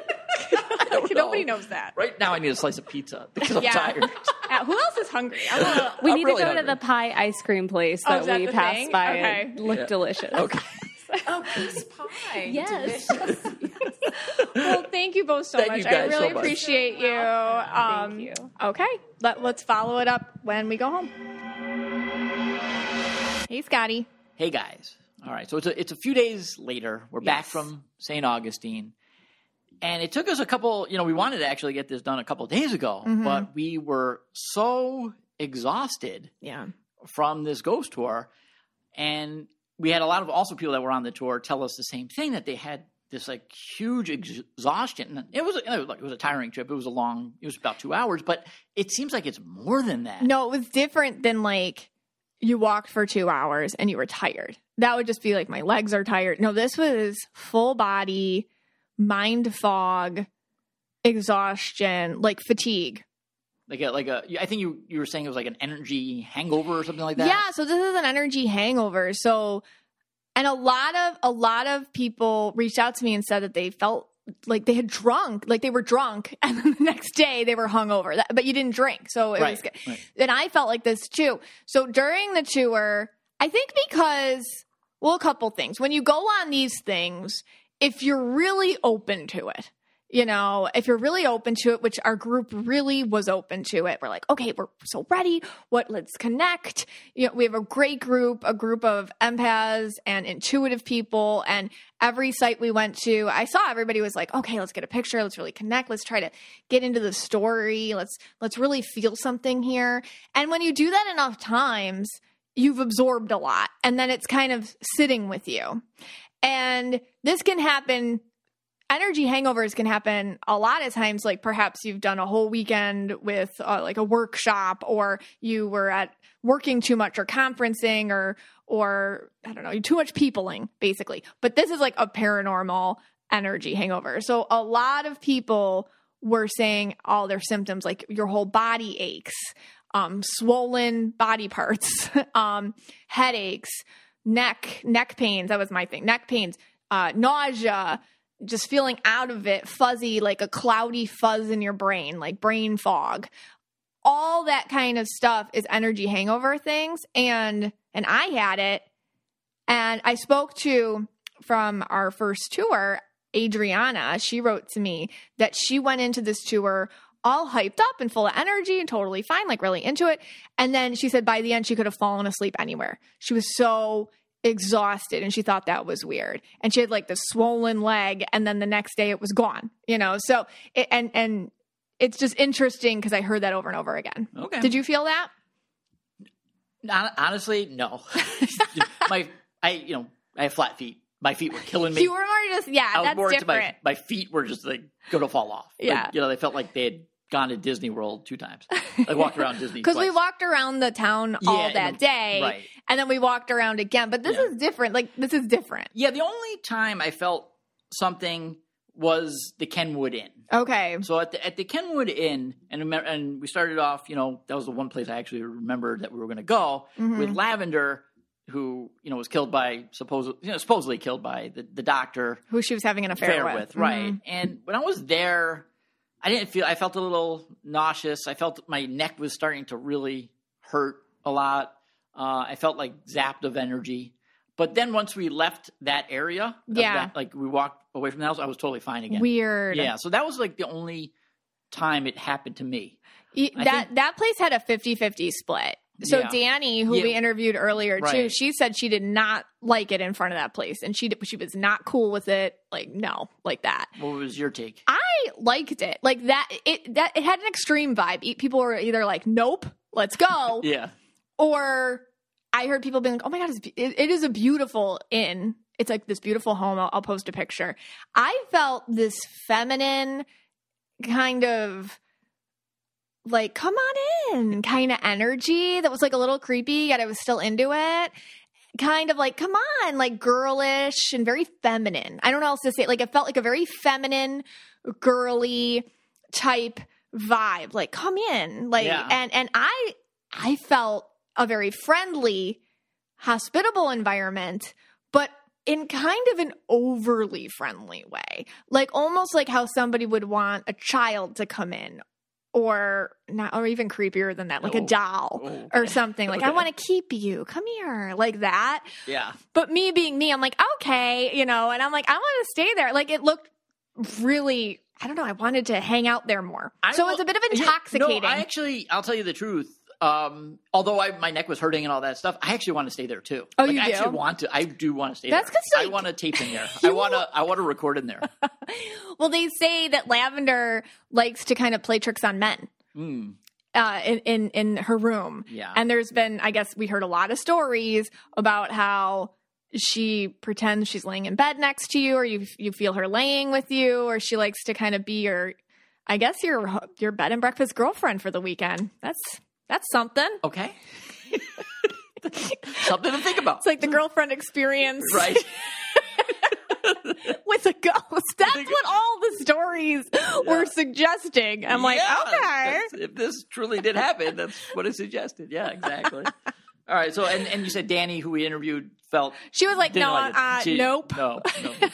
A: Nobody knows that.
B: Right now, I need a slice of pizza because I'm
A: Yeah.
B: tired.
A: Uh, who else is hungry? I wanna,
J: We
B: I'm
J: need
B: really
J: to go
B: hungry.
J: to the pie ice cream place
A: Oh,
J: that,
A: is that
J: we passed
A: thing?
J: by.
A: Okay.
J: It looked
B: Yeah.
J: delicious.
B: Okay.
K: Oh, peace pie.
J: Yes.
A: well, thank you both so
B: Thank
A: much.
B: you
A: I really
B: so much.
A: appreciate you. Um,
J: Thank you.
A: Okay, Let, let's follow it up when we go home. Hey, Scotty.
B: Hey guys. All right. So it's a, it's a few days later. We're back from St. Augustine, And it took us a couple, you know, we wanted to actually get this done a couple days ago,
A: Mhm.
B: but we were so exhausted
A: Yeah.
B: from this ghost tour. And we had a lot of also people that were on the tour tell us the same thing that they had this like huge exhaustion. It was, it was, it was a tiring trip. It was a long, it was about two hours, but it seems like it's more than that.
A: No, it was different than like you walked for two hours and you were tired. That would just be like my legs are tired. No, this was full body, mind fog, exhaustion, like fatigue.
B: Like a, like a, I think you, you were saying it was like an energy hangover or something like that.
A: Yeah, so this is an energy hangover. So and a lot of a lot of people reached out to me and said that they felt like they had drunk, like they were drunk, and then the next day they were hungover. That- But you didn't drink, so it
B: Right,
A: was good.
B: right.
A: And I felt like this too. So during the tour, I think because well, a couple things. When you go on these things, if you're really open to it, you know, if you're really open to it, which our group really was open to it, we're like, okay, we're so ready. What? Let's connect. You know, we have a great group, a group of empaths and intuitive people, and every site we went to, I saw everybody was like, okay, let's get a picture. Let's really connect. Let's try to get into the story. Let's let's really feel something here. And when you do that enough times, you've absorbed a lot, and then it's kind of sitting with you. And this can happen energy hangovers can happen a lot of times like perhaps you've done a whole weekend with uh, like a workshop or you were at working too much or conferencing or or i don't know too much peopling basically but this is like a paranormal energy hangover so a lot of people were saying all their symptoms like your whole body aches um swollen body parts um headaches neck neck pains that was my thing neck pains uh nausea just feeling out of it, fuzzy, like a cloudy fuzz in your brain, like brain fog. All that kind of stuff is energy hangover things. And and I had it. And I spoke to from our first tour, Adriana. She wrote to me that she went into this tour all hyped up and full of energy and totally fine, like really into it. And then she said by the end she could have fallen asleep anywhere. She was so exhausted and she thought that was weird and she had like the swollen leg and then the next day it was gone you know so it, and and it's just interesting because i heard that over and over again
B: Okay.
A: did you feel that
B: Honestly, no. my, I, you know, I have flat feet. My feet were killing me.
A: you were more just yeah
B: I was
A: that's
B: more into
A: different
B: my, my feet were just like going to fall off. Like,
A: Yeah.
B: you know, they felt like they had gone to Disney World two times. I walked around Disney
A: because we walked around the town all
B: Yeah,
A: that
B: the-
A: day
B: right.
A: and then we walked around again but this is different like this is different
B: Yeah, the only time I felt something was the Kenwood Inn.
A: okay
B: So at the at the Kenwood Inn, and and we started off. You know, that was the one place I actually remembered that we were going to go
A: Mhm.
B: with Lavender, who you know was killed by supposedly you know, supposedly killed by the, the doctor
A: who she was having an affair, with,
B: right?
A: Mhm.
B: And when I was there, I didn't feel. I felt a little nauseous. I felt my neck was starting to really hurt a lot. Uh, I felt like zapped of energy. But then once we left that area,
A: Yeah.
B: that- like we walked away from the house, I was totally fine again.
A: Weird.
B: Yeah, so that was like the only time it happened to me.
A: That that place had a 50-50 split. So
B: Yeah.
A: Danny, who
B: Yeah.
A: we interviewed earlier too, she said she did not like it in front of that place, and she did, she was not cool with it. Like no, like that.
B: What was your take?
A: I liked it. Like that. It that it had an extreme vibe. People were either like, "Nope, let's go,"
B: Yeah.
A: or I heard people being like, "Oh my god, it's, it, it is a beautiful inn. It's like this beautiful home." I'll, I'll post a picture. I felt this feminine kind of like come on in kind of energy that was like a little creepy yet I was still into it. Kind of like come on, like girlish and very feminine. I don't know how else to say it. Like it felt like a very feminine, girly type vibe. Like come in, like
L: Yeah.
A: and and I I felt a very friendly, hospitable environment, but in kind of an overly friendly way. Like almost like how somebody would want a child to come in or not or even creepier than that, like a
B: Oh.
A: doll
B: Oh,
A: or something. Like I want to keep you. Come here. Like that.
B: Yeah.
A: But me being me, I'm like, okay, you know, and I'm like, I want to stay there. Like it looked really I don't know, I wanted to hang out there more. so it's a bit of intoxicating.
B: No, I actually, I'll tell you the truth. Um, although I, my neck was hurting and all that stuff, I actually want to stay there too.
A: Oh,
B: like,
A: you
B: I actually
A: do?
B: want to. I do want to stay
A: That's
B: there.
A: 'cause,
B: I
A: like,
B: want to tape in there. I want to. I want to record in there.
A: Well, they say that Lavender likes to kind of play tricks on men.
B: Mm.
A: uh, in, in in her room.
B: Yeah.
A: And there's been, I guess, we heard a lot of stories about how she pretends she's laying in bed next to you, or you you feel her laying with you, or she likes to kind of be your, I guess, your your bed and breakfast girlfriend for the weekend. That's that's something.
B: Okay. Something to think about.
A: It's like the girlfriend experience,
B: Right.
A: with a ghost. That's what all the stories were suggesting. I'm like,
B: Yeah,
A: okay.
B: If this truly did happen, that's what it suggested. Yeah, exactly. All right. So, and, and you said Danny, who we interviewed, felt
A: She was like, no,
B: like
A: uh,
B: She-
A: nope.
B: No, no. okay.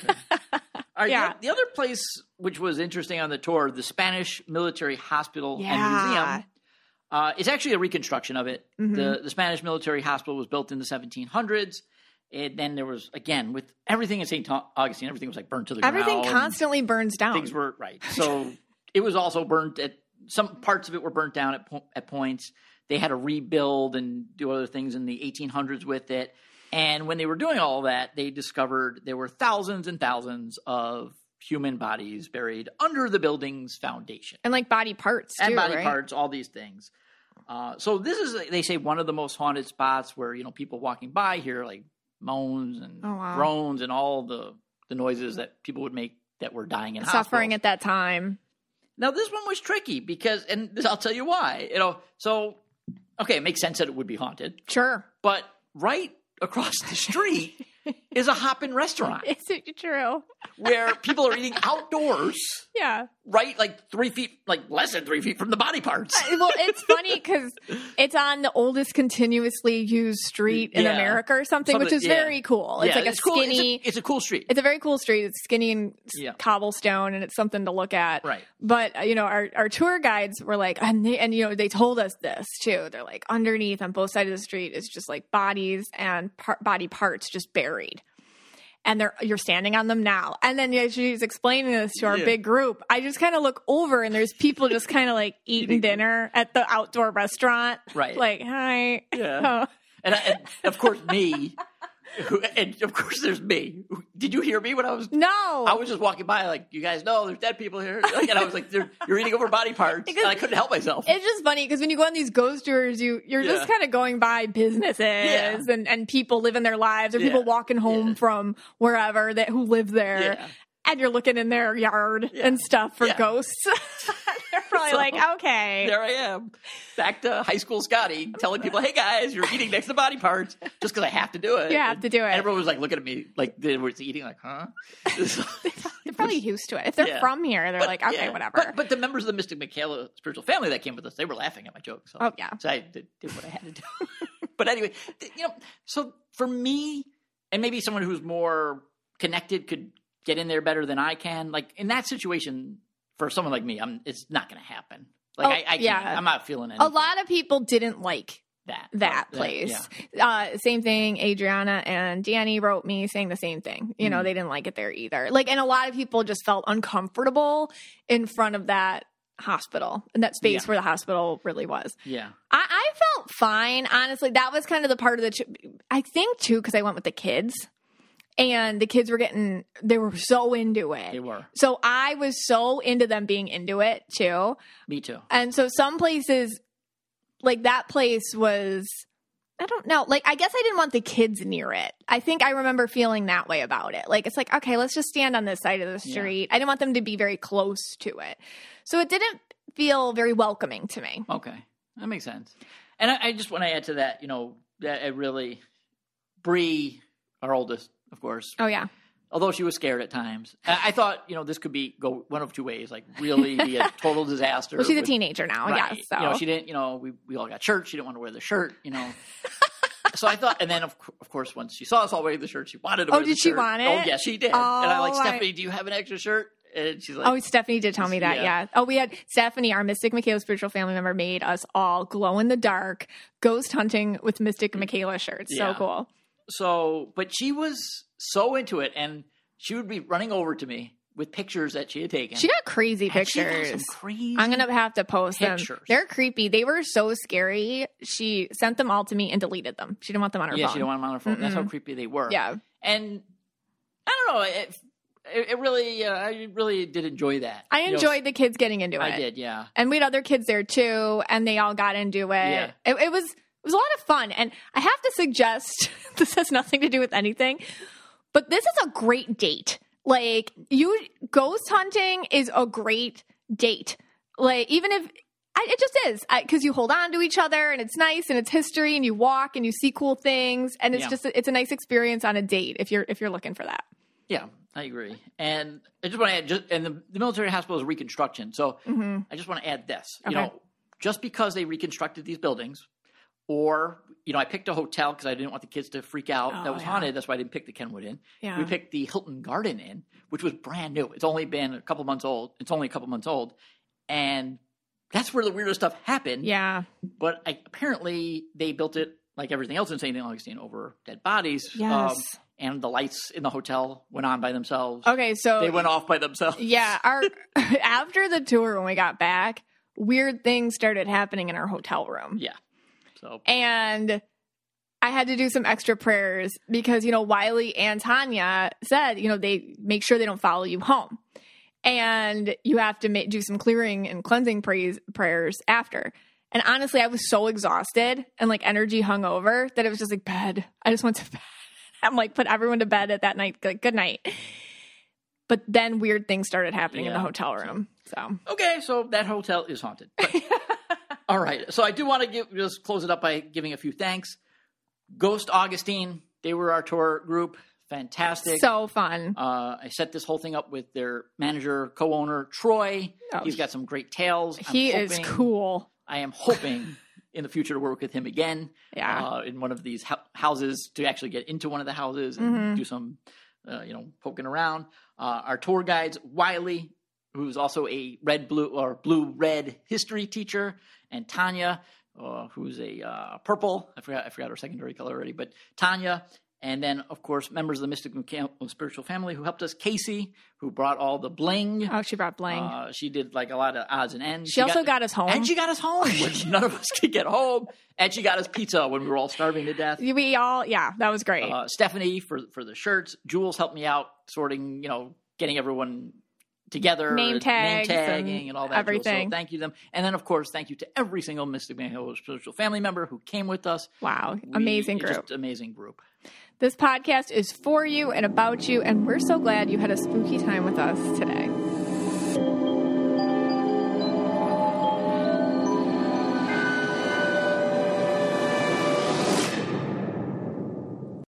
B: All right.
A: Yeah.
B: The, the other place which was interesting on the tour, the Spanish Military Hospital and Museum. Uh, it's actually a reconstruction of it.
A: Mhm.
B: The the Spanish military hospital was built in the 1700s, and then there was again with everything in St. Augustine, everything was like burned to the
A: Everything
B: ground.
A: Everything constantly burns down.
B: Things were right. So it was also burnt at some parts of it were burnt down at po- at points. They had to rebuild and do other things in the 1800s with it. And when they were doing all that, they discovered there were thousands and thousands of human bodies buried under the building's foundation
A: and like body parts
B: and body
A: right?
B: parts, all these things. Uh, so this is, they say, one of the most haunted spots where you know people walking by hear like moans and
A: Oh, wow.
B: groans and all the the noises that people would make that were dying in
A: suffering
B: hospitals.
A: at that time.
B: Now this one was tricky because, and this, I'll tell you why. You know, so okay, it makes sense that it would be haunted,
A: Sure.
B: but right across the street is a Hoppin' restaurant
A: Is it true?
B: where people are eating outdoors,
A: Yeah.
B: Right, like three feet, like less than three feet from the body parts.
A: Well, it's funny because it's on the oldest continuously used street in
B: Yeah.
A: America or something, which is
B: yeah.
A: very cool. It's
B: Yeah,
A: like a
B: it's cool. It's a-
A: skinny.
B: It's a, cool street.
A: It's a very cool street. It's skinny and cobblestone, and it's something to look at.
B: Right.
A: But uh, you know, our, our tour guides were like, and, they, and you know, they told us this too. They're like, underneath on both sides of the street is just like bodies and par- body parts just buried. And they're you're standing on them now. And then as she's explaining this to our
B: Yeah.
A: big group, I just kind of look over and there's people just kind of like eating dinner at the outdoor restaurant.
B: Right.
A: Like, hi.
B: Yeah. and, I, and of course me, and of course there's me. Did you hear me when I was?
A: No.
B: I was just walking by, like you guys know, there's dead people here, Like, and I was like, "You're eating over body parts," and I couldn't help myself.
A: It's just funny because when you go on these ghost tours, you you're just kind of going by businesses
B: Yeah.
A: and and people living their lives or
B: Yeah.
A: people walking home from wherever that who live there.
B: Yeah.
A: And you're looking in their yard and stuff for
B: Yeah.
A: ghosts. They're probably
B: So,
A: like, okay.
B: There I am, back to high school Scotty, telling people, "Hey guys, you're eating next to body parts," just because I have to do it.
A: You have to do it.
B: And everyone was like looking at me, like they were eating, like, "Huh?"
A: They're probably used to it. If they're
B: Yeah.
A: from here, they're
B: But,
A: like, okay,
B: yeah.
A: whatever.
B: But, but the members of the Mystic Michaela spiritual family that came with us, they were laughing at my joke. So,
A: Oh, yeah.
B: So I did, did what I had to do. but anyway, you know, so for me, and maybe someone who's more connected could get in there better than I can. Like in that situation, for someone like me, I'm it's not going to happen. Like
A: Oh,
B: I, I
A: yeah.
B: I'm not feeling
A: it.
B: a
A: lot of people didn't like
B: that
A: that
B: Yeah,
A: place. Uh, same thing. Adriana and Danny wrote me saying the same thing. You know,
B: Mhm.
A: they didn't like it there either. Like, and a lot of people just felt uncomfortable in front of that hospital and that space
B: Yeah.
A: where the hospital really was.
B: Yeah.
A: I, I felt fine, honestly. That was kind of the part of the. Ch- I think too because I went with the kids, and the kids were getting. They were so into it.
B: They were.
A: So I was so into them being into it too.
B: Me too.
A: And so some places, like that place was, I don't know. Like, I guess I didn't want the kids near it. I think I remember feeling that way about it. Like, it's like, okay, let's just stand on this side of the
B: Yeah.
A: street. I didn't want them to be very close to it. So it didn't feel very welcoming to me.
B: Okay, that makes sense. And I, I just want to add to that, you know, that it really, Bree, our oldest, of course,
A: Oh, yeah.
B: although she was scared at times, I, I thought, you know, this could be go one of two ways, like really be a total disaster.
A: Well, she's a teenager now.
B: Right.
A: Yes. So.
B: You know, she didn't, you know, we, we all got shirts. She didn't want to wear the shirt, you know. so I thought, and then of, of course, once she saw us all wearing the shirt, she wanted to
A: Oh,
B: wear the
A: did she
B: shirt.
A: want
B: oh,
A: it?
B: Oh, yes, yeah, she did. and I'm like,
A: Oh, I-
B: Stephanie, do you have an extra shirt? And she's like,
A: Oh, Stephanie did tell me that.
B: Yeah.
A: Yeah. Oh, we had Stephanie, our Mystic Michaela spiritual family member, made us all glow in the dark ghost hunting with Mystic mm. Michaela shirts.
B: Yeah.
A: So cool.
B: So but she was so into it and she would be running over to me with pictures that she had taken.
A: She got crazy
B: And she got
A: pictures.
B: some crazy
A: I'm gonna have to post
B: pictures.
A: them. They're creepy. They were so scary. She sent them all to me and deleted them. She didn't want them on her
B: yeah,
A: phone.
B: she didn't want them on her phone. That's how creepy they were.
A: Yeah.
B: and I don't know. It, it, really, uh, I really did enjoy that.
A: I
B: You know,
A: enjoyed the kids getting into it.
B: I did, yeah.
A: And we had other kids there too, and they all got into it.
B: Yeah.
A: It, it was it was a lot of fun. And I have to suggest this has nothing to do with anything, but this is a great date. Like you, ghost hunting is a great date. Like even if I, it just is because you hold on to each other and it's nice and it's history and you walk and you see cool things and it's
B: Yeah.
A: just it's a nice experience on a date if you're if you're looking for that.
B: Yeah, I agree. And I just want to add, just, and the, the military hospital is reconstruction. So
A: Mhm.
B: I just want to add this.
A: Okay.
B: You know, just because they reconstructed these buildings, or you know, I picked a hotel because I didn't want the kids to freak out
A: Oh,
B: that was
A: yeah.
B: haunted. That's why I didn't pick the Kenwood Inn.
A: Yeah.
B: We picked the Hilton Garden Inn, which was brand new. It's only been a couple months old. It's only a couple months old, and that's where the weirdest stuff happened.
A: Yeah.
B: But I, apparently, they built it like everything else in St. Augustine over dead bodies. Um,
A: Yes.
B: and the lights in the hotel went on by themselves.
A: Okay, so
B: they went off by themselves.
A: Yeah, our after the tour when we got back, weird things started happening in our hotel room.
B: Yeah. So
A: And I had to do some extra prayers because, you know, Wiley and Tanya said, you know, they make sure they don't follow you home. And you have to do some clearing and cleansing praise, prayers after. And honestly, I was so exhausted and like energy hung over that it was just like bed. I just went to bed. I'm like, put everyone to bed at that night. Like, good night. But then weird things started happening in the hotel room. So
B: Okay, so that hotel is haunted. But- all right. So I do want to give just close it up by giving a few thanks. Ghost Augustine, they were our tour group. Fantastic.
A: so fun.
B: Uh, I set this whole thing up with their manager, co-owner Troy.
A: Oh,
B: He's got some great tales. I'm
A: he is cool.
B: I am hoping in the future to work with him again.
A: Yeah.
B: Uh, in one of these hou- houses to actually get into one of the houses and
A: Mhm.
B: do some, uh, you know, poking around. Uh, our tour guides, Wiley, who's also a red blue or blue red history teacher, and Tanya, uh, who's a uh, purple. I forgot I forgot her secondary color already, but Tanya. And then, of course, members of the Mystic Mechan- Spiritual Family who helped us. Casey, who brought all the bling.
A: Oh, she brought bling.
B: Uh, she did like a lot of odds and ends.
A: She also got us home.
B: And she got us home when none of us could get home. And she got us pizza when we were all starving to death.
A: we all, yeah, that was great.
B: Uh, Stephanie for for the shirts. Jules helped me out sorting, you know, getting everyone together,
A: Name
B: and
A: tags
B: name tagging,
A: and
B: and, all that.
A: Everything.
B: So thank you to them, and then of course thank you to every single Mystic Manhill spiritual family member who came with us.
A: Wow,
B: We-
A: amazing group.
B: just amazing group.
A: This podcast is for you and about you, and we're so glad you had a spooky time with us today.